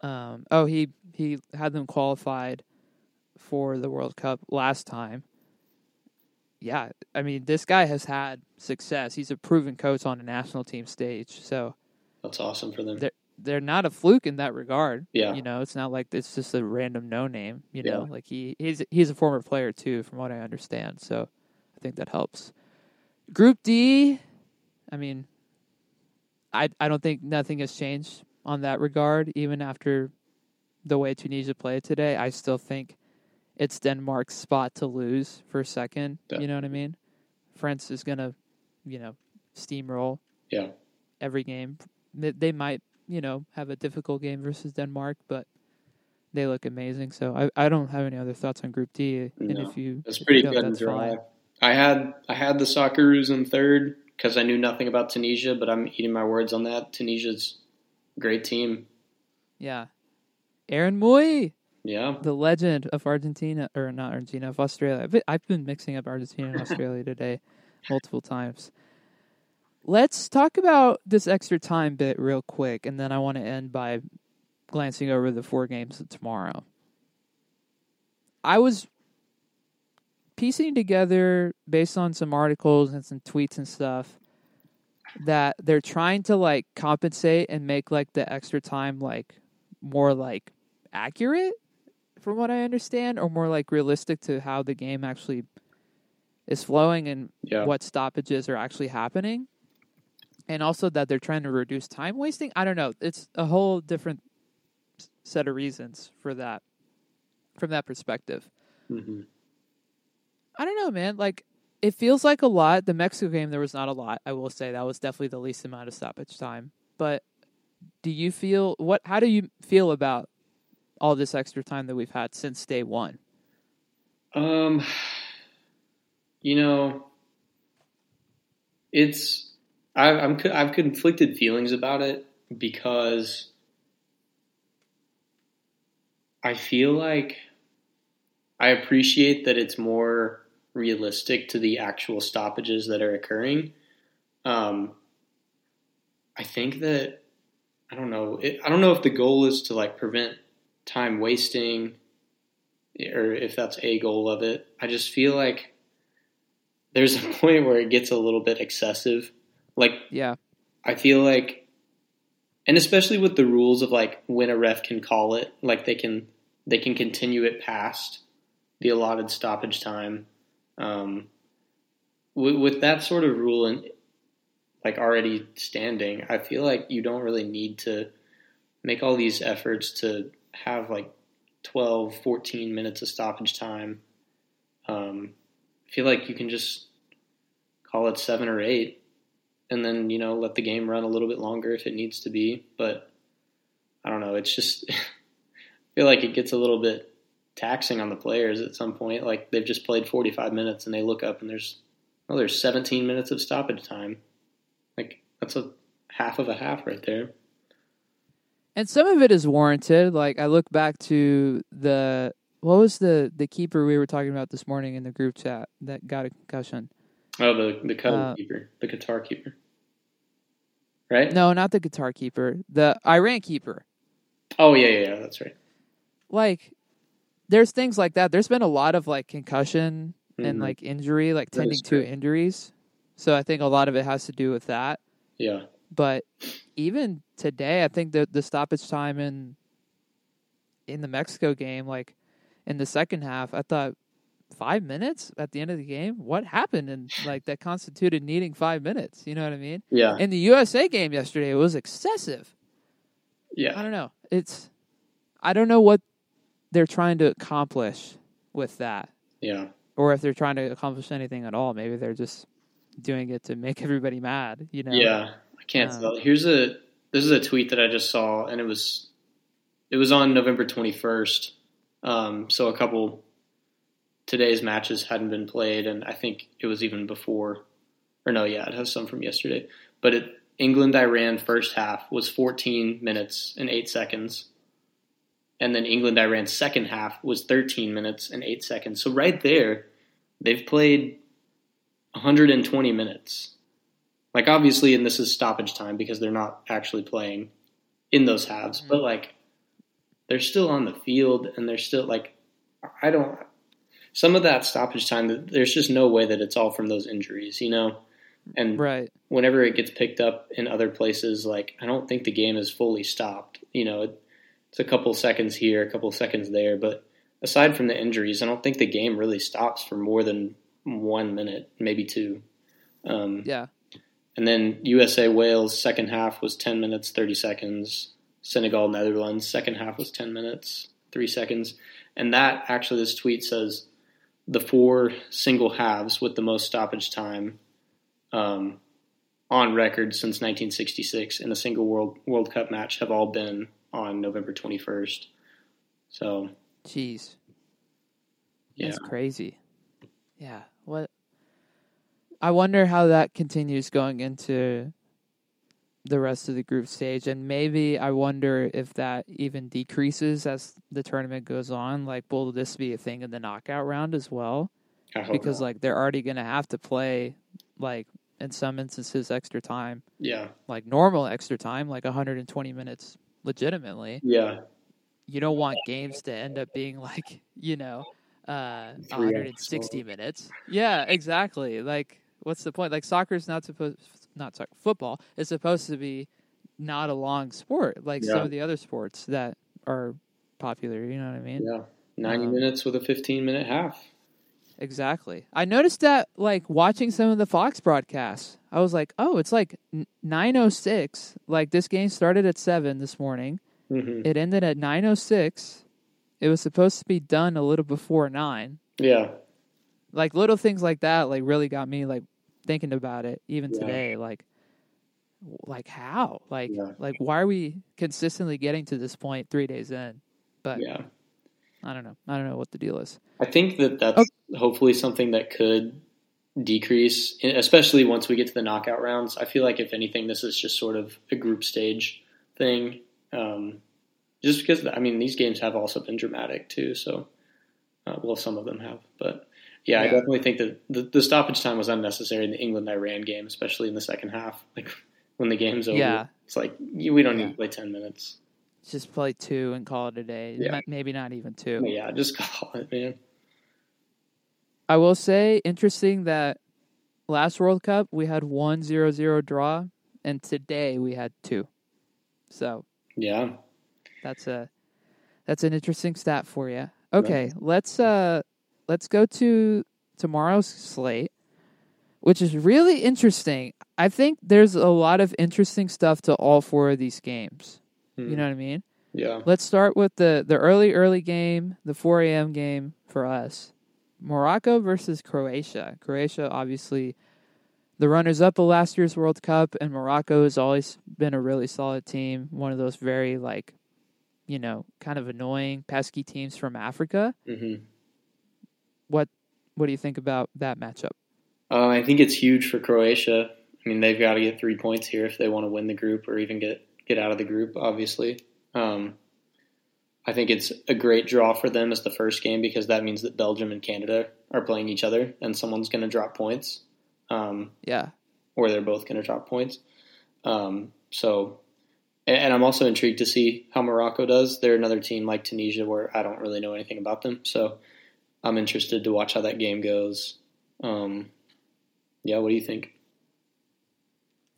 [SPEAKER 3] Um, oh, he he had them qualified for the World Cup last time. Yeah, I mean, this guy has had success. He's a proven coach on a national team stage, so
[SPEAKER 4] That's awesome for them.
[SPEAKER 3] They're- they're not a fluke in that regard.
[SPEAKER 4] Yeah.
[SPEAKER 3] you know, it's not like it's just a random no name. You know,
[SPEAKER 4] Yeah.
[SPEAKER 3] like he he's he's a former player too, from what I understand. So I think that helps. Group D, I mean, I I don't think nothing has changed on that regard. Even after the way Tunisia played today, I still think it's Denmark's spot to lose for second.
[SPEAKER 4] Yeah.
[SPEAKER 3] You know what I mean? France is gonna, you know, steamroll
[SPEAKER 4] Yeah.
[SPEAKER 3] every game. They, they might, you know, have a difficult game versus Denmark, but they look amazing. So I, I don't have any other thoughts on Group D. And
[SPEAKER 4] No,
[SPEAKER 3] if you,
[SPEAKER 4] It's pretty
[SPEAKER 3] you don't,
[SPEAKER 4] good and
[SPEAKER 3] that's
[SPEAKER 4] dry.
[SPEAKER 3] fine.
[SPEAKER 4] I had I had the Socceroos in third because I knew nothing about Tunisia, but I'm eating my words on that. Tunisia's a great team.
[SPEAKER 3] Yeah, Aaron Mooy,
[SPEAKER 4] Yeah.
[SPEAKER 3] the legend of Argentina, or not Argentina, of Australia. I've been mixing up Argentina and Australia today, multiple times. Let's talk about this extra time bit real quick, and then I want to end by glancing over the four games of tomorrow. I was piecing together based on some articles and some tweets and stuff that they're trying to like compensate and make like the extra time like more like accurate from what I understand or more like realistic to how the game actually is flowing and
[SPEAKER 4] Yeah.
[SPEAKER 3] what stoppages are actually happening. And also that they're trying to reduce time wasting. I don't know. It's a whole different set of reasons for that from that perspective.
[SPEAKER 4] hmm
[SPEAKER 3] I don't know, man. Like it feels like a lot. The Mexico game there was not a lot. I will say that was definitely the least amount of stoppage time. But do you feel what how do you feel about all this extra time that we've had since day 1?
[SPEAKER 4] Um, you know, it's I, I'm I've conflicted feelings about it because I feel like I appreciate that it's more realistic to the actual stoppages that are occurring. Um, I think that I don't know. It, I don't know if the goal is to like prevent time wasting or if that's a goal of it. I just feel like there's a point where it gets a little bit excessive. Like
[SPEAKER 3] Yeah.
[SPEAKER 4] I feel like, and especially with the rules of like when a ref can call it, like they can they can continue it past the allotted stoppage time. Um, with, with that sort of rule and like already standing, I feel like you don't really need to make all these efforts to have like 12, 14 minutes of stoppage time. Um, I feel like you can just call it seven or eight and then, you know, let the game run a little bit longer if it needs to be. But I don't know. It's just, I feel like it gets a little bit taxing on the players at some point. Like they've just played 45 minutes and they look up and there's, well, there's 17 minutes of stoppage time. Like that's a half of a half right there.
[SPEAKER 3] And some of it is warranted. Like I look back to the what was the the keeper we were talking about this morning in the group chat that got a concussion?
[SPEAKER 4] Oh, the the Qatar
[SPEAKER 3] Uh,
[SPEAKER 4] keeper, the Qatar keeper, right?
[SPEAKER 3] No, not the guitar keeper, the Iran keeper.
[SPEAKER 4] Oh yeah, yeah, yeah, that's right.
[SPEAKER 3] Like there's things like that. There's been a lot of like concussion and
[SPEAKER 4] Mhm.
[SPEAKER 3] like injury, like
[SPEAKER 4] That
[SPEAKER 3] tending to injuries. So I think a lot of it has to do with that.
[SPEAKER 4] Yeah,
[SPEAKER 3] But even today, I think the the stoppage time in in the Mexico game, like in the second half, I thought five minutes at the end of the game. What happened? And like that constituted needing five minutes. You know what I mean?
[SPEAKER 4] yeah,
[SPEAKER 3] In the USA game yesterday, it was excessive.
[SPEAKER 4] Yeah.
[SPEAKER 3] I don't know. It's I don't know what they're trying to accomplish with that,
[SPEAKER 4] yeah,
[SPEAKER 3] or if they're trying to accomplish anything at all. Maybe they're just doing it to make everybody mad. You know?
[SPEAKER 4] yeah. I can't
[SPEAKER 3] Um,
[SPEAKER 4] tell. Here's a this is a tweet that I just saw, and it was it was on November 21st. Um, so a couple today's matches hadn't been played, and I think it was even before, or no, yeah, it has some from yesterday. But it, England Iran first half was 14 minutes and eight seconds, and then England Iran second half was 13 minutes and eight seconds. So right there, they've played 120 minutes. Like obviously, and this is stoppage time because they're not actually playing in those halves, mm-hmm. but like they're still on the field and they're still like I don't some of that stoppage time there's just no way that it's all from those injuries, you know. And
[SPEAKER 3] Right.
[SPEAKER 4] whenever it gets picked up in other places, like I don't think the game is fully stopped. You know, it, it's a couple seconds here, a couple seconds there, but aside from the injuries, I don't think the game really stops for more than one minute, maybe two. Um,
[SPEAKER 3] Yeah.
[SPEAKER 4] and then USA Wales second half was 10 minutes 30 seconds. Senegal Netherlands second half was 10 minutes 3 seconds. And that actually this tweet says the four single halves with the most stoppage time um, on record since 1966 in a single World World Cup match have all been on November 21st. So,
[SPEAKER 3] Jeez.
[SPEAKER 4] yeah.
[SPEAKER 3] That's crazy. Yeah. What? I wonder how that continues going into the rest of the group stage, and maybe I wonder if that even decreases as the tournament goes on. Like, will this be a thing in the knockout round as well? Because
[SPEAKER 4] not.
[SPEAKER 3] like they're already going to have to play, like in some instances, extra time,
[SPEAKER 4] yeah.
[SPEAKER 3] like normal extra time, like 120 minutes, legitimately
[SPEAKER 4] Yeah.
[SPEAKER 3] you don't want games to end up being like you know uh 160 minutes yeah exactly like what's the point like soccer's not supposed not soccer football is supposed to be not a long sport like some of the other sports that are popular you know what i mean?
[SPEAKER 4] Yeah. 90
[SPEAKER 3] Um,
[SPEAKER 4] minutes with a 15 minute half.
[SPEAKER 3] exactly. I noticed that like watching some of the fox broadcasts i was like oh it's like n- 906 like this game started at 7 this morning.
[SPEAKER 4] Hmm
[SPEAKER 3] it ended at 906 it was supposed to be done a little before 9
[SPEAKER 4] Yeah.
[SPEAKER 3] like little things like that like really got me like thinking about it even
[SPEAKER 4] Yeah.
[SPEAKER 3] today like like how like
[SPEAKER 4] Yeah.
[SPEAKER 3] like why are we consistently getting to this point 3 days in but
[SPEAKER 4] Yeah.
[SPEAKER 3] i don't know i don't know what the deal is
[SPEAKER 4] I think that that's hopefully something that could decrease, especially once we get to the knockout rounds. I feel like if anything, this is just sort of a group stage thing. Um, just because I mean these games have also been dramatic too. So, uh, well, some of them have, but yeah, I definitely think that the, the stoppage time was unnecessary in the England Iran game, especially in the second half. Like when the game's over,
[SPEAKER 3] Yeah.
[SPEAKER 4] it's like you- we don't
[SPEAKER 3] Yeah.
[SPEAKER 4] need to play ten minutes.
[SPEAKER 3] just play two and call it a day
[SPEAKER 4] Yeah.
[SPEAKER 3] Maybe not even two
[SPEAKER 4] But yeah, just call it, man.
[SPEAKER 3] i will say interesting that last world cup we had one zero zero draw and today we had two so
[SPEAKER 4] Yeah,
[SPEAKER 3] That's a that's an interesting stat for you. Okay, let's uh let's go to tomorrow's slate. which is really interesting. I think there's a lot of interesting stuff to all four of these games.
[SPEAKER 4] Hmm.
[SPEAKER 3] You know what I mean?
[SPEAKER 4] Yeah.
[SPEAKER 3] Let's start with the the early early game, the 4 a.m. game for us. Morocco versus Croatia. Croatia, obviously, the runners up of last year's World Cup, and Morocco has always been a really solid team. One of those very like, you know, kind of annoying, pesky teams from Africa.
[SPEAKER 4] hmm
[SPEAKER 3] What what do you think about that matchup?
[SPEAKER 4] Uh, I think it's huge for Croatia. I mean, they've got to get three points here if they want to win the group or even get get out of the group. Obviously, um, I think it's a great draw for them as the first game because that means that Belgium and Canada are playing each other, and someone's going to drop points, um,
[SPEAKER 3] Yeah,
[SPEAKER 4] or they're both going to drop points. Um, so, and, and I'm also intrigued to see how Morocco does. They're another team like Tunisia where I don't really know anything about them, so I'm interested to watch how that game goes. Um, yeah, what do you think?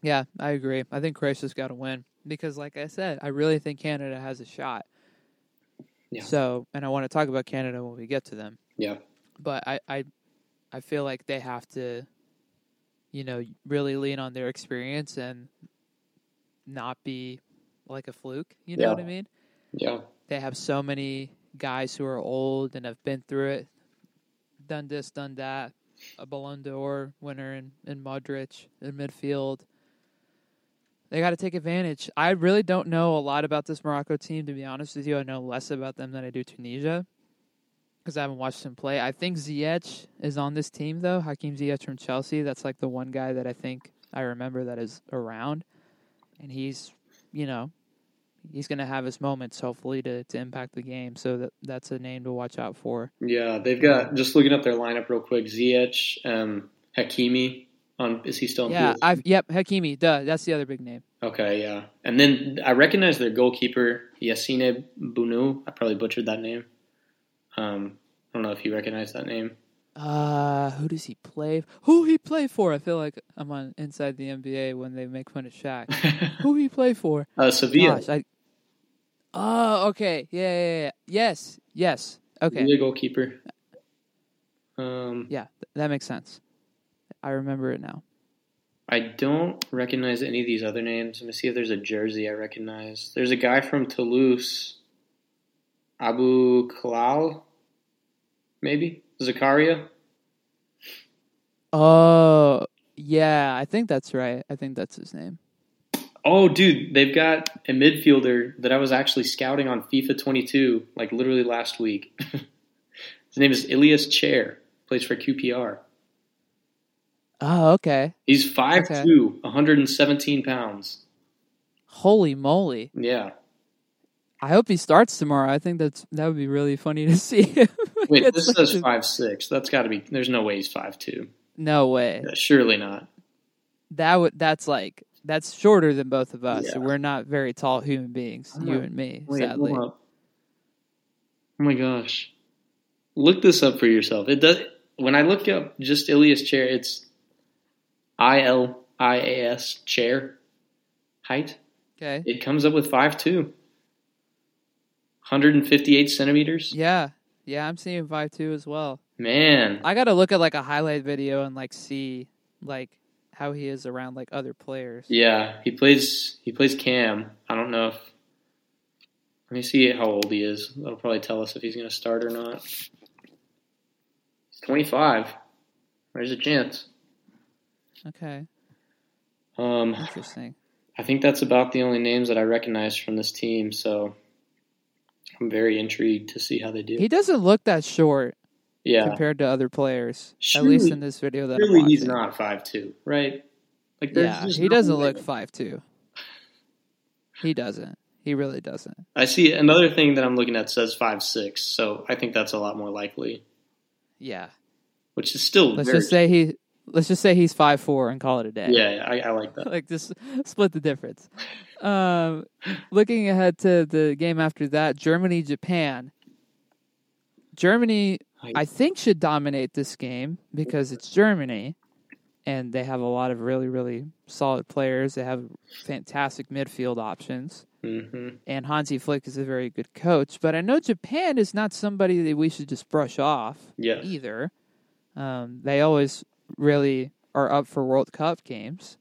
[SPEAKER 3] yeah, I agree. I think Croatia's got to win because, like I said, I really think Canada has a shot.
[SPEAKER 4] Yeah.
[SPEAKER 3] So, and I want to talk about Canada when we get to them.
[SPEAKER 4] Yeah.
[SPEAKER 3] but I, I I feel like they have to, you know, really lean on their experience and not be like a fluke. You know
[SPEAKER 4] Yeah.
[SPEAKER 3] what I mean?
[SPEAKER 4] Yeah.
[SPEAKER 3] They have so many guys who are old and have been through it, done this, done that. A Ballon d'Or winner in, in Modric in midfield. They got to take advantage. I really don't know a lot about this Morocco team, to be honest with you. I know less about them than I do Tunisia because I haven't watched him play. I think Ziyech is on this team though. Hakim Ziyech from Chelsea. That's like the one guy that I think I remember that is around, and he's, you know, he's going to have his moments hopefully to, to impact the game. So that that's a name to watch out for.
[SPEAKER 4] Yeah, they've got just looking up their lineup real quick. Ziyech, um, Hakimi. On is he still? On
[SPEAKER 3] Yeah, I've yep Hakimi. Duh, that's the other big name.
[SPEAKER 4] Okay, yeah. And then I recognize their goalkeeper, Yassine Bounou. I probably butchered that name. Um, I don't know if you recognize that name.
[SPEAKER 3] Uh, who does he play? Who he play for? I feel like I'm on inside the NBA when they make fun of Shaq. who he play for?
[SPEAKER 4] uh, Sevilla.
[SPEAKER 3] Gosh, I. Oh, okay. Yeah, yeah, yeah. Yes, yes. Okay.
[SPEAKER 4] Sevilla goalkeeper. Um,
[SPEAKER 3] Yeah, th- that makes sense. I remember it now.
[SPEAKER 4] I don't recognize any of these other names. Let me see if there's a jersey I recognize. There's a guy from Toulouse, Aboukhlal, maybe Zakaria.
[SPEAKER 3] Oh, yeah. I think that's right. I think that's his name.
[SPEAKER 4] Oh, dude, they've got a midfielder that I was actually scouting on FIFA 22, like literally last week. His name is Ilias Chair. Plays for QPR.
[SPEAKER 3] Oh, okay.
[SPEAKER 4] He's 5'2",
[SPEAKER 3] Okay.
[SPEAKER 4] 117 pounds.
[SPEAKER 3] Holy moly!
[SPEAKER 4] Yeah.
[SPEAKER 3] I hope he starts tomorrow. I think that's that would be really funny to see him.
[SPEAKER 4] Wait, this
[SPEAKER 3] like
[SPEAKER 4] says
[SPEAKER 3] a-
[SPEAKER 4] five six. That's got to be. There's no way he's five two.
[SPEAKER 3] No way.
[SPEAKER 4] Surely not.
[SPEAKER 3] That would that's like that's shorter than both of us. So we're not very tall human beings,
[SPEAKER 4] I'm
[SPEAKER 3] you and me,
[SPEAKER 4] Wait,
[SPEAKER 3] sadly.
[SPEAKER 4] Oh my gosh, look this up for yourself. It does. When I look up just Ilias chair, it's I L I A S chair height.
[SPEAKER 3] Okay.
[SPEAKER 4] It comes up with five two. 158 centimeters.
[SPEAKER 3] Yeah. Yeah, I'm seeing five two as well.
[SPEAKER 4] Man,
[SPEAKER 3] I gotta look at like a highlight video and like see like how he is around like other players.
[SPEAKER 4] yeah, he plays. He plays Cam. I don't know if. Let me see how old he is. That'll probably tell us if he's going to start or not. He's 25. There's a chance.
[SPEAKER 3] Okay.
[SPEAKER 4] Um,
[SPEAKER 3] Interesting.
[SPEAKER 4] I think that's about the only names that I recognize from this team. So I'm very intrigued to see how they do.
[SPEAKER 3] He doesn't look that short
[SPEAKER 4] yeah,
[SPEAKER 3] compared to other players. at least in this video that I'm
[SPEAKER 4] really, he's not five two, right? Like,
[SPEAKER 3] Yeah, he doesn't look five two. He doesn't. He really doesn't.
[SPEAKER 4] I see another thing that I'm looking at says five six, so I think that's a lot more likely.
[SPEAKER 3] Yeah.
[SPEAKER 4] Which is still
[SPEAKER 3] Let's just say he let's just say he's five four and call it a day.
[SPEAKER 4] yeah, I, I like that.
[SPEAKER 3] like just split the difference. Um, looking ahead to the game after that, Germany Japan. Germany, I think, should dominate this game because it's Germany, and they have a lot of really, really solid players. They have fantastic midfield options,
[SPEAKER 4] hmm
[SPEAKER 3] and Hansi Flick is a very good coach. But I know Japan is not somebody that we should just brush off
[SPEAKER 4] Yeah,
[SPEAKER 3] either. Um, they always really are up for World Cup games,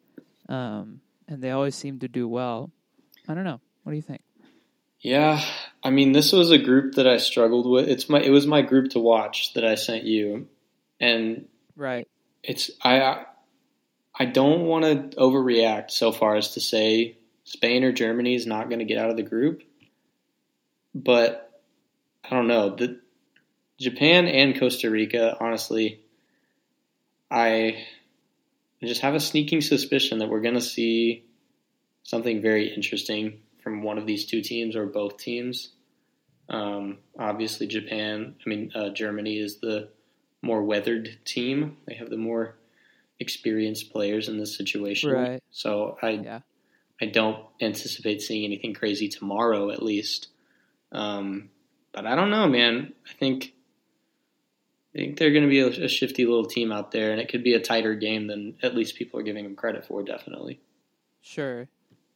[SPEAKER 3] um, and they always seem to do well. I don't know. What do you think?
[SPEAKER 4] Yeah, I mean, this was a group that I struggled with. It's my it was my group to watch that I sent you, and
[SPEAKER 3] Right.
[SPEAKER 4] it's I I don't want to overreact so far as to say Spain or Germany is not going to get out of the group, but I don't know. The Japan and Costa Rica, honestly, I just have a sneaking suspicion that we're going to see something very interesting from one of these two teams or both teams. Um, obviously, Japan. I mean, uh, Germany is the more weathered team. They have the more experienced players in this situation.
[SPEAKER 3] Right.
[SPEAKER 4] So I
[SPEAKER 3] Yeah.
[SPEAKER 4] I don't anticipate seeing anything crazy tomorrow, at least. Um, but I don't know, man. I think I think they're going to be a, a shifty little team out there, and it could be a tighter game than at least people are giving them credit for. Definitely.
[SPEAKER 3] Sure.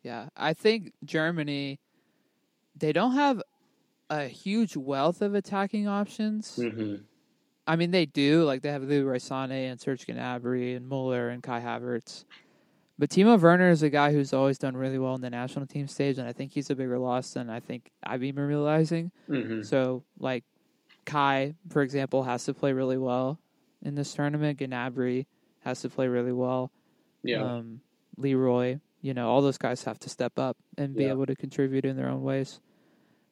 [SPEAKER 3] Yeah. I think Germany they don't have a huge wealth of attacking options.
[SPEAKER 4] hmm
[SPEAKER 3] I mean they do, like they have Leroy Sané and Serge Gnabry and Muller and Kai Havertz. But Timo Werner is a guy who's always done really well in the national team stage and I think he's a bigger loss than I think I've been realizing.
[SPEAKER 4] hmm
[SPEAKER 3] So like Kai, for example, has to play really well in this tournament. Gnabry has to play really well.
[SPEAKER 4] Yeah.
[SPEAKER 3] Um, Leroy, you know, all those guys have to step up and be
[SPEAKER 4] Yeah.
[SPEAKER 3] able to contribute in their own ways.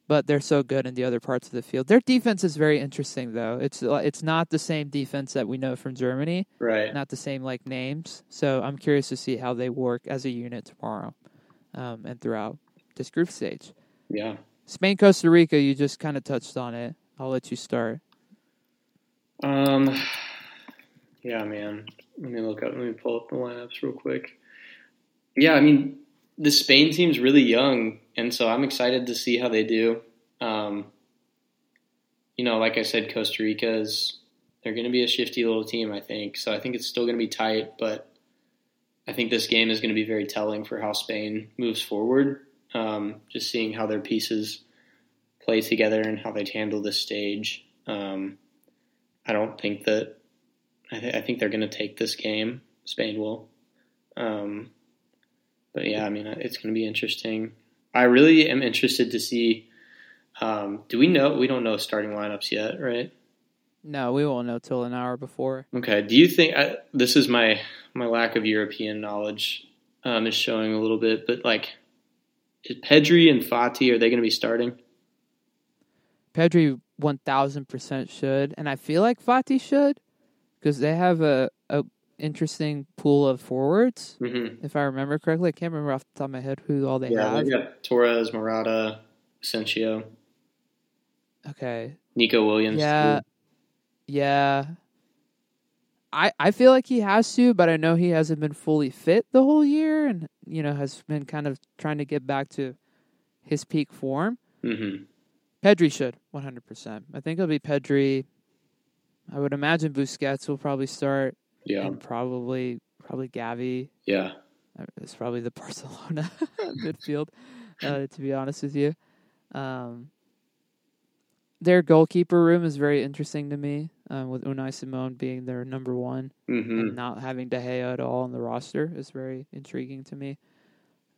[SPEAKER 3] But they're so good in the other parts of the field. Their defense is very interesting, though. It's it's not the same defense that we know from Germany,
[SPEAKER 4] right.
[SPEAKER 3] not the same like names. So I'm curious to see how they work as a unit tomorrow, um, and throughout this group stage.
[SPEAKER 4] Yeah.
[SPEAKER 3] Spain, Costa Rica, you just kind of touched on it. I'll let you start.
[SPEAKER 4] Um. Yeah, man. Let me look up. Let me pull up the lineups real quick. Yeah, I mean, the Spain team's really young, and so I'm excited to see how they do. Um, you know, like I said, Costa Rica's they're going to be a shifty little team. I think so. I think it's still going to be tight, but I think this game is going to be very telling for how Spain moves forward. Um, just seeing how their pieces play together and how they'd handle this stage. Um, I don't think that. I, th- I think they're going to take this game. Spain will. Um, but yeah, I mean, it's going to be interesting. I really am interested to see. Um, do we know? We don't know starting lineups yet, right?
[SPEAKER 3] No, we won't know till an hour before.
[SPEAKER 4] Okay. Do you think I, this is my my lack of European knowledge um, is showing a little bit? But like, is Pedri and Fati are they going to be starting?
[SPEAKER 3] Pedri one thousand percent should, and I feel like Fati should because they have a, a interesting pool of forwards.
[SPEAKER 4] Mm-hmm.
[SPEAKER 3] If I remember correctly, I can't remember off the top of my head who all they have.
[SPEAKER 4] Yeah,
[SPEAKER 3] have.
[SPEAKER 4] they got Torres, Morata, Asensio,
[SPEAKER 3] Okay,
[SPEAKER 4] Nico Williams.
[SPEAKER 3] yeah, yeah. I I feel like he has to, but I know he hasn't been fully fit the whole year, and you know has been kind of trying to get back to his peak form.
[SPEAKER 4] Mm-hmm.
[SPEAKER 3] Pedri should 100%. I think it'll be Pedri. I would imagine Busquets will probably start.
[SPEAKER 4] Yeah.
[SPEAKER 3] and probably probably Gavi.
[SPEAKER 4] Yeah.
[SPEAKER 3] Uh, It's probably the Barcelona midfield. Uh, to be honest with you, um, their goalkeeper room is very interesting to me. Um, with Unai Simón being their number one
[SPEAKER 4] Mm-hmm.
[SPEAKER 3] and not having De Gea at all on the roster is very intriguing to me.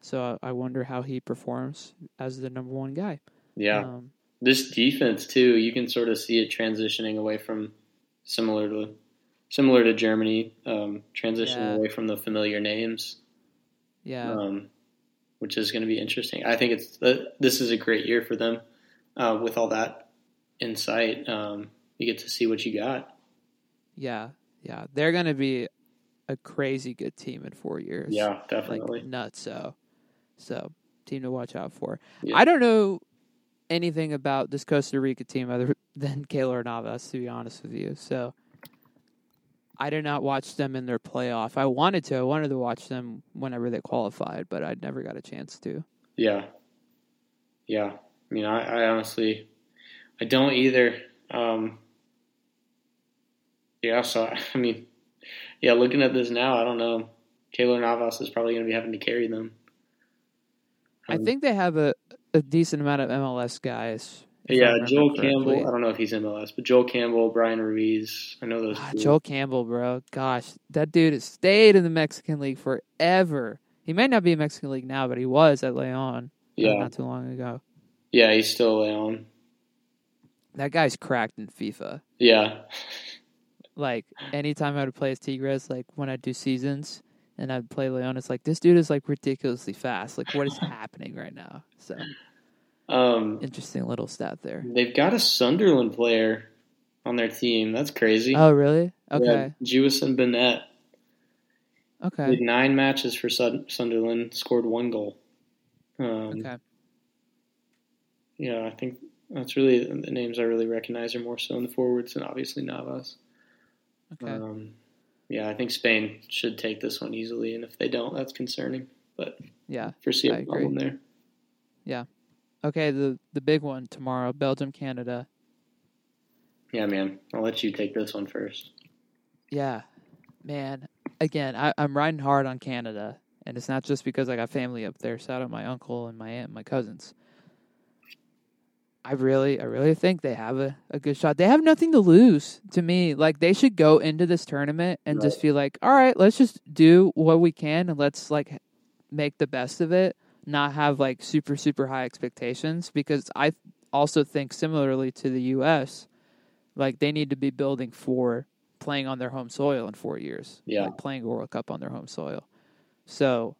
[SPEAKER 3] So I, I wonder how he performs as the number one guy.
[SPEAKER 4] Yeah.
[SPEAKER 3] Um,
[SPEAKER 4] this defense too, you can sort of see it transitioning away from similar to similar to Germany, um, transitioning
[SPEAKER 3] Yeah.
[SPEAKER 4] away from the familiar names,
[SPEAKER 3] yeah.
[SPEAKER 4] um, which is going to be interesting. I think it's uh, this is a great year for them uh, with all that in sight. Um, you get to see what you got.
[SPEAKER 3] Yeah, yeah, they're gonna be a crazy good team in four years.
[SPEAKER 4] Yeah, definitely.
[SPEAKER 3] like nuts. So, so team to watch out for.
[SPEAKER 4] Yeah.
[SPEAKER 3] I don't know anything about this Costa Rica team other than Keylor Navas, to be honest with you. So, I did not watch them in their playoff. I wanted to. I wanted to watch them whenever they qualified, but I never got a chance to.
[SPEAKER 4] Yeah. Yeah. I mean, I, I honestly, I don't either. Um, yeah. So, I mean, yeah, looking at this now, I don't know. Keylor Navas is probably going to be having to carry them.
[SPEAKER 3] I
[SPEAKER 4] Um,
[SPEAKER 3] think they have a, a decent amount of MLS guys
[SPEAKER 4] yeah, Joel
[SPEAKER 3] correctly.
[SPEAKER 4] Campbell. I don't know if he's MLS, but Joel Campbell, Bryan Ruiz. I know those.
[SPEAKER 3] Ah. Joel Campbell, bro. Gosh, that dude has stayed in the Mexican League forever. He may not be in Mexican League now, but he was at Leon
[SPEAKER 4] Yeah,
[SPEAKER 3] not too long ago.
[SPEAKER 4] yeah, he's still Leon.
[SPEAKER 3] That guy's cracked in FIFA.
[SPEAKER 4] Yeah,
[SPEAKER 3] Like anytime I would play as Tigres, like when I do seasons and I'd play Leon, it's like this dude is like ridiculously fast. Like what is happening right now? So
[SPEAKER 4] um,
[SPEAKER 3] interesting little stat there.
[SPEAKER 4] they've got a Sunderland player on their team. That's crazy.
[SPEAKER 3] Oh really? Okay.
[SPEAKER 4] Yeah, Jewison Bennette.
[SPEAKER 3] Okay.
[SPEAKER 4] Did nine matches for Sunderland, scored one goal. Um,
[SPEAKER 3] Okay.
[SPEAKER 4] Yeah, I think that's really the names I really recognize are more so in the forwards and obviously Navas.
[SPEAKER 3] Okay.
[SPEAKER 4] Um, yeah, I think Spain should take this one easily, and if they don't, that's concerning. But
[SPEAKER 3] Yeah.
[SPEAKER 4] foresee a problem there. Yeah.
[SPEAKER 3] Okay, the the big one tomorrow, Belgium, Canada.
[SPEAKER 4] Yeah, man, I'll let you take this one first.
[SPEAKER 3] Yeah, man. Again, I, I'm riding hard on Canada, and it's not just because I got family up there. Shout out my uncle and my aunt, and my cousins. I really, I really think they have a, a good shot. They have nothing to lose to me. Like they should go into this tournament and just feel like, all right, let's just do what we can and let's like make the best of it. Not have like super, super high expectations because I also think similarly to the U.S. Like they need to be building for playing on their home soil in four years.
[SPEAKER 4] Yeah.
[SPEAKER 3] Like playing a World Cup on their home soil. So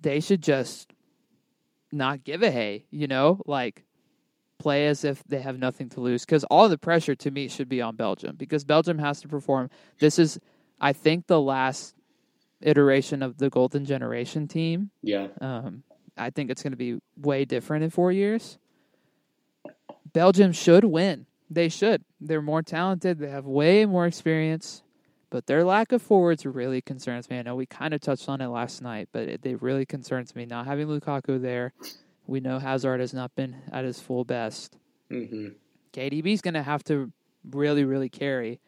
[SPEAKER 3] they should just not give a hey, you know, like play as if they have nothing to lose. Because all the pressure to me should be on Belgium because Belgium has to perform. This is, I think, the last iteration of the Golden Generation team.
[SPEAKER 4] Yeah,
[SPEAKER 3] Um, I think it's going to be way different in four years. Belgium should win. They should. They're more talented. They have way more experience, but their lack of forwards really concerns me. I know we kind of touched on it last night, but it, it really concerns me not having Lukaku there. We know Hazard has not been at his full best.
[SPEAKER 4] hmm
[SPEAKER 3] KDB's going to have to really, really carry.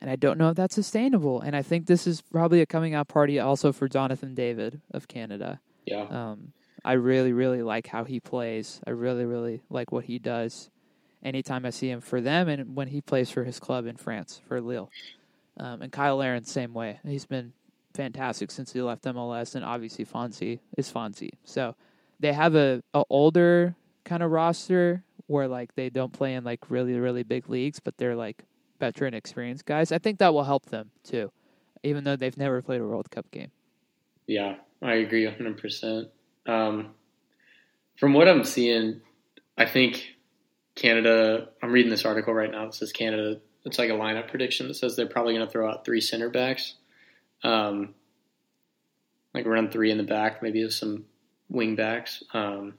[SPEAKER 3] And I don't know if that's sustainable. And I think this is probably a coming out party also for Jonathan David of Canada.
[SPEAKER 4] yeah,
[SPEAKER 3] Um, I really, really like how he plays. I really, really like what he does. Anytime I see him for them, and when he plays for his club in France for Lille, um, and Cyle Larin same way. He's been fantastic since he left MLS, and obviously Fonzie is Fonzie. So they have a, a older kind of roster where like they don't play in like really, really big leagues, but they're like veteran, experienced guys. I think that will help them too, even though they've never played a World Cup game.
[SPEAKER 4] yeah. I agree hundred percent. Um, from what I'm seeing, I think Canada. I'm reading this article right now. That says Canada. It's like a lineup prediction that says they're probably going to throw out three center backs, um, like run three in the back, maybe with some wing backs. Um,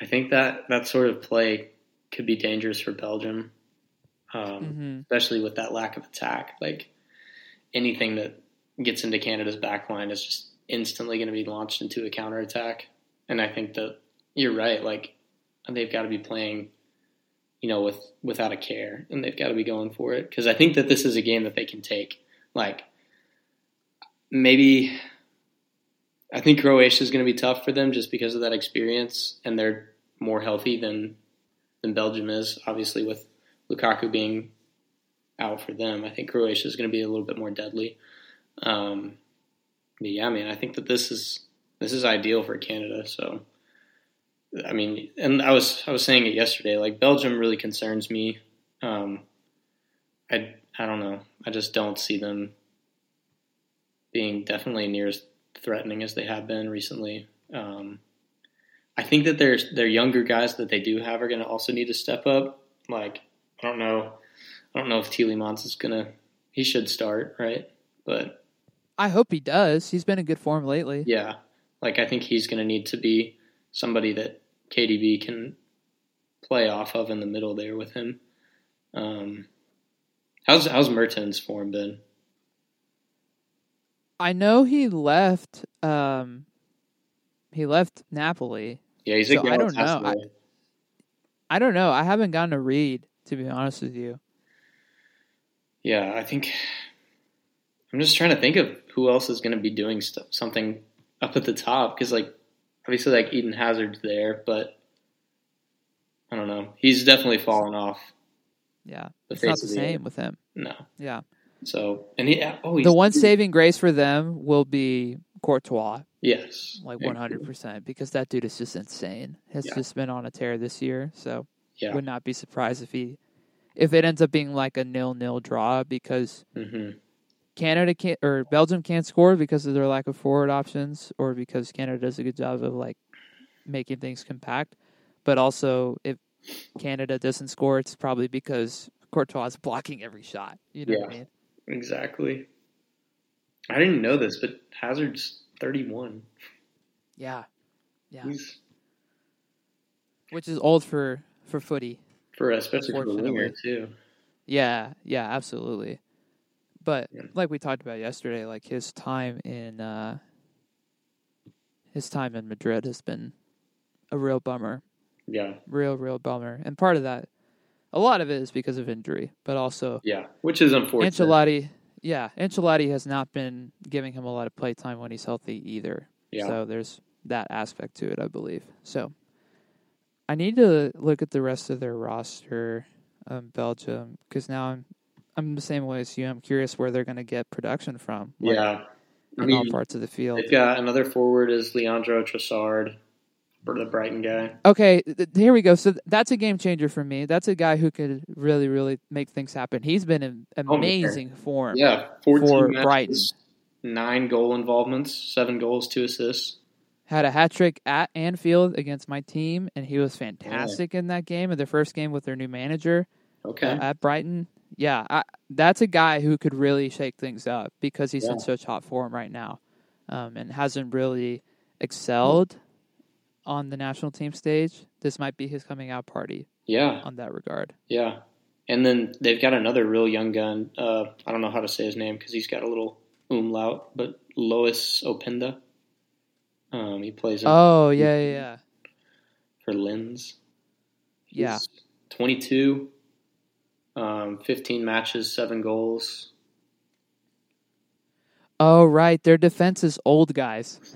[SPEAKER 4] I think that that sort of play could be dangerous for Belgium, um,
[SPEAKER 3] Mm-hmm.
[SPEAKER 4] especially with that lack of attack. Like anything that gets into Canada's back line is just instantly going to be launched into a counterattack. And I think that you're right. Like they've got to be playing, you know, with without a care, and they've got to be going for it because I think that this is a game that they can take. Like maybe I think Croatia is going to be tough for them just because of that experience, and they're more healthy than than Belgium is. Obviously, with Lukaku being out for them, I think Croatia is going to be a little bit more deadly. Um, but yeah, man, I think that this is this is ideal for Canada. So, I mean, and I was I was saying it yesterday. Like Belgium really concerns me. Um, I I don't know. I just don't see them being definitely near as threatening as they have been recently. Um, I think that there's their younger guys that they do have are going to also need to step up. Like I don't know, I don't know if Tielemans is going to. He should start right, but
[SPEAKER 3] I hope he does. He's been in good form lately.
[SPEAKER 4] yeah, like I think he's going to need to be somebody that KDB can play off of in the middle there with him. Um, how's how's Mertens form been?
[SPEAKER 3] I know he left. Um, he left Napoli.
[SPEAKER 4] Yeah, he's
[SPEAKER 3] So
[SPEAKER 4] a
[SPEAKER 3] I don't know. I- I don't know. I haven't gotten a read to be honest with you.
[SPEAKER 4] Yeah, I think I'm just trying to think of who else is going to be doing stuff, something up at the top because, like, obviously, like Eden Hazard's there, but I don't know. He's definitely fallen off.
[SPEAKER 3] Yeah,
[SPEAKER 4] The
[SPEAKER 3] it's not the same with him.
[SPEAKER 4] No.
[SPEAKER 3] Yeah,
[SPEAKER 4] So and he oh
[SPEAKER 3] the one saving grace for them will be Courtois,
[SPEAKER 4] yes
[SPEAKER 3] like one hundred percent, because that dude is just insane. Has
[SPEAKER 4] Yeah.
[SPEAKER 3] just been on a tear this year, so
[SPEAKER 4] Yeah.
[SPEAKER 3] would not be surprised if he if it ends up being like a nil nil draw because
[SPEAKER 4] hmm
[SPEAKER 3] Canada can't or Belgium can't score because of their lack of forward options or because Canada does a good job of like making things compact. But also if Canada doesn't score, it's probably because Courtois is blocking every shot. You know what I mean?
[SPEAKER 4] Exactly. I didn't know this, but Hazard's 31.
[SPEAKER 3] Yeah. Yeah.
[SPEAKER 4] He's
[SPEAKER 3] Which is old for for footy.
[SPEAKER 4] for especially for the winger too.
[SPEAKER 3] Yeah, yeah, absolutely. But
[SPEAKER 4] Yeah.
[SPEAKER 3] like we talked about yesterday, like his time in uh his time in Madrid has been a real bummer.
[SPEAKER 4] Yeah,
[SPEAKER 3] Real, real bummer. And part of that a lot of it is because of injury, but also
[SPEAKER 4] yeah, which is unfortunate.
[SPEAKER 3] Ancelotti yeah, Ancelotti has not been giving him a lot of play time when he's healthy either.
[SPEAKER 4] Yeah,
[SPEAKER 3] So there's that aspect to it, I believe. So I need to look at the rest of their roster, um, Belgium, because now I'm I'm the same way as you. I'm curious where they're going to get production from. like,
[SPEAKER 4] yeah. I
[SPEAKER 3] in all parts of the field.
[SPEAKER 4] they've got another forward is Leandro Trossard, the Brighton guy.
[SPEAKER 3] Okay, th- here we go. So th- that's a game changer for me. That's a guy who could really, really make things happen. He's been in
[SPEAKER 4] Oh,
[SPEAKER 3] amazing form.
[SPEAKER 4] Yeah, 14
[SPEAKER 3] For
[SPEAKER 4] matches,
[SPEAKER 3] Brighton.
[SPEAKER 4] nine goal involvements, seven goals, two assists.
[SPEAKER 3] Had a hat trick at Anfield against my team, and he was fantastic in that game. In their first game with their new manager.
[SPEAKER 4] Okay,
[SPEAKER 3] uh, at Brighton. Yeah, I, that's a guy who could really shake things up because he's in
[SPEAKER 4] Yeah.
[SPEAKER 3] such hot form right now, um, and hasn't really excelled on the national team stage. This might be his coming out party
[SPEAKER 4] yeah,
[SPEAKER 3] on that regard.
[SPEAKER 4] yeah. And then they've got another real young gun. Uh, I don't know how to say his name because he's got a little umlaut, but Lois Openda. Um, he plays in,
[SPEAKER 3] Oh yeah, yeah, yeah.
[SPEAKER 4] for Lens.
[SPEAKER 3] Yeah.
[SPEAKER 4] 22, um, 15 matches, seven goals.
[SPEAKER 3] Oh right, their defense is old guys.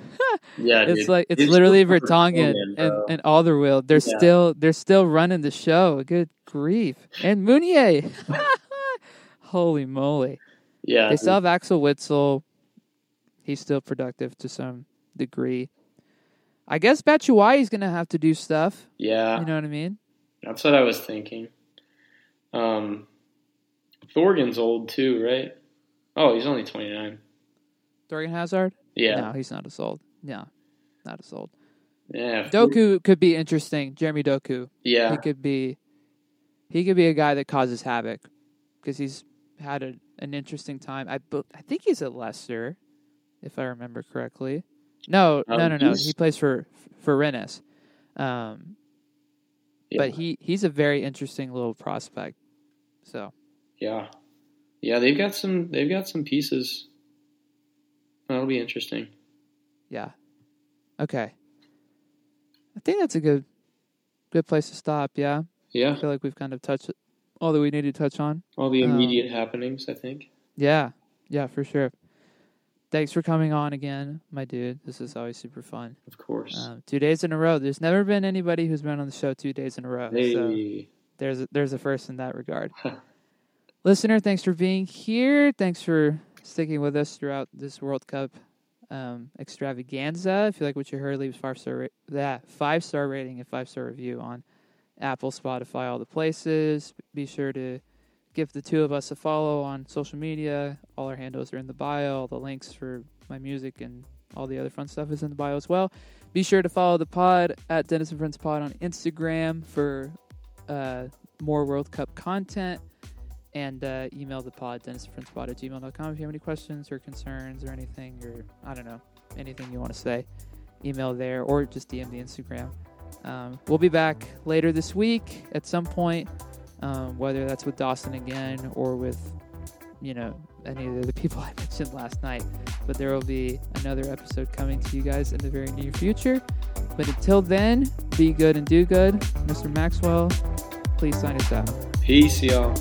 [SPEAKER 4] Yeah,
[SPEAKER 3] It's
[SPEAKER 4] dude.
[SPEAKER 3] like it's literally Vertonghen and,
[SPEAKER 4] bro.
[SPEAKER 3] and Alderweireld. They're
[SPEAKER 4] Yeah.
[SPEAKER 3] still they're still running the show. Good grief. And Meunier. Holy moly.
[SPEAKER 4] yeah,
[SPEAKER 3] They still have Axel Witsel. He's still productive to some degree. I guess Batshuayi's going to have to do stuff.
[SPEAKER 4] yeah.
[SPEAKER 3] You know what I mean?
[SPEAKER 4] That's what I was thinking. Um, Thorgan's old too, right? Oh, he's only 29.
[SPEAKER 3] Thorgan Hazard?
[SPEAKER 4] Yeah,
[SPEAKER 3] No, he's not as old. No, not as old.
[SPEAKER 4] yeah.
[SPEAKER 3] Doku could be interesting. Jeremy Doku.
[SPEAKER 4] Yeah,
[SPEAKER 3] He could be. He could be a guy that causes havoc because he's had a, an interesting time. I I think he's at Leicester, if I remember correctly. No,
[SPEAKER 4] Um,
[SPEAKER 3] no, no, no. He plays for for Rennes. Um,
[SPEAKER 4] yeah,
[SPEAKER 3] but he he's a very interesting little prospect. So
[SPEAKER 4] yeah, yeah. They've got some. They've got some pieces. That'll be interesting.
[SPEAKER 3] yeah, okay. I think that's a good good place to stop. Yeah,
[SPEAKER 4] Yeah,
[SPEAKER 3] I feel like we've kind of touched all that we need to touch on.
[SPEAKER 4] all the
[SPEAKER 3] Um,
[SPEAKER 4] immediate happenings. I think.
[SPEAKER 3] Yeah, yeah, for sure. Thanks for coming on again, my dude. This is always super fun.
[SPEAKER 4] Of course.
[SPEAKER 3] Um, two days in a row. There's never been anybody who's been on the show two days in a row. So there's a, there's a first in that regard. Listener, thanks for being here. Thanks for sticking with us throughout this World Cup um, extravaganza. If you like what you heard, leave five star that five star rating and five star review on Apple, Spotify, all the places. Be sure to give the two of us a follow on social media. All our handles are in the bio. All the links for my music and all the other fun stuff is in the bio as well. Be sure to follow the pod at Dennis and Friends Pod on Instagram for uh, more World Cup content. And uh, email the pod, dennisandfriendspod at gmail.com if you have any questions or concerns or anything, or I don't know, anything you want to say. Email there or just DM the Instagram. Um, we'll be back later this week at some point, um, whether that's with Dawson again or with, you know, any of the people I mentioned last night. But there will be another episode coming to you guys in the very near future. But until then, be good and do good. Mr. Maxwell, please sign us out.
[SPEAKER 4] peace, y'all.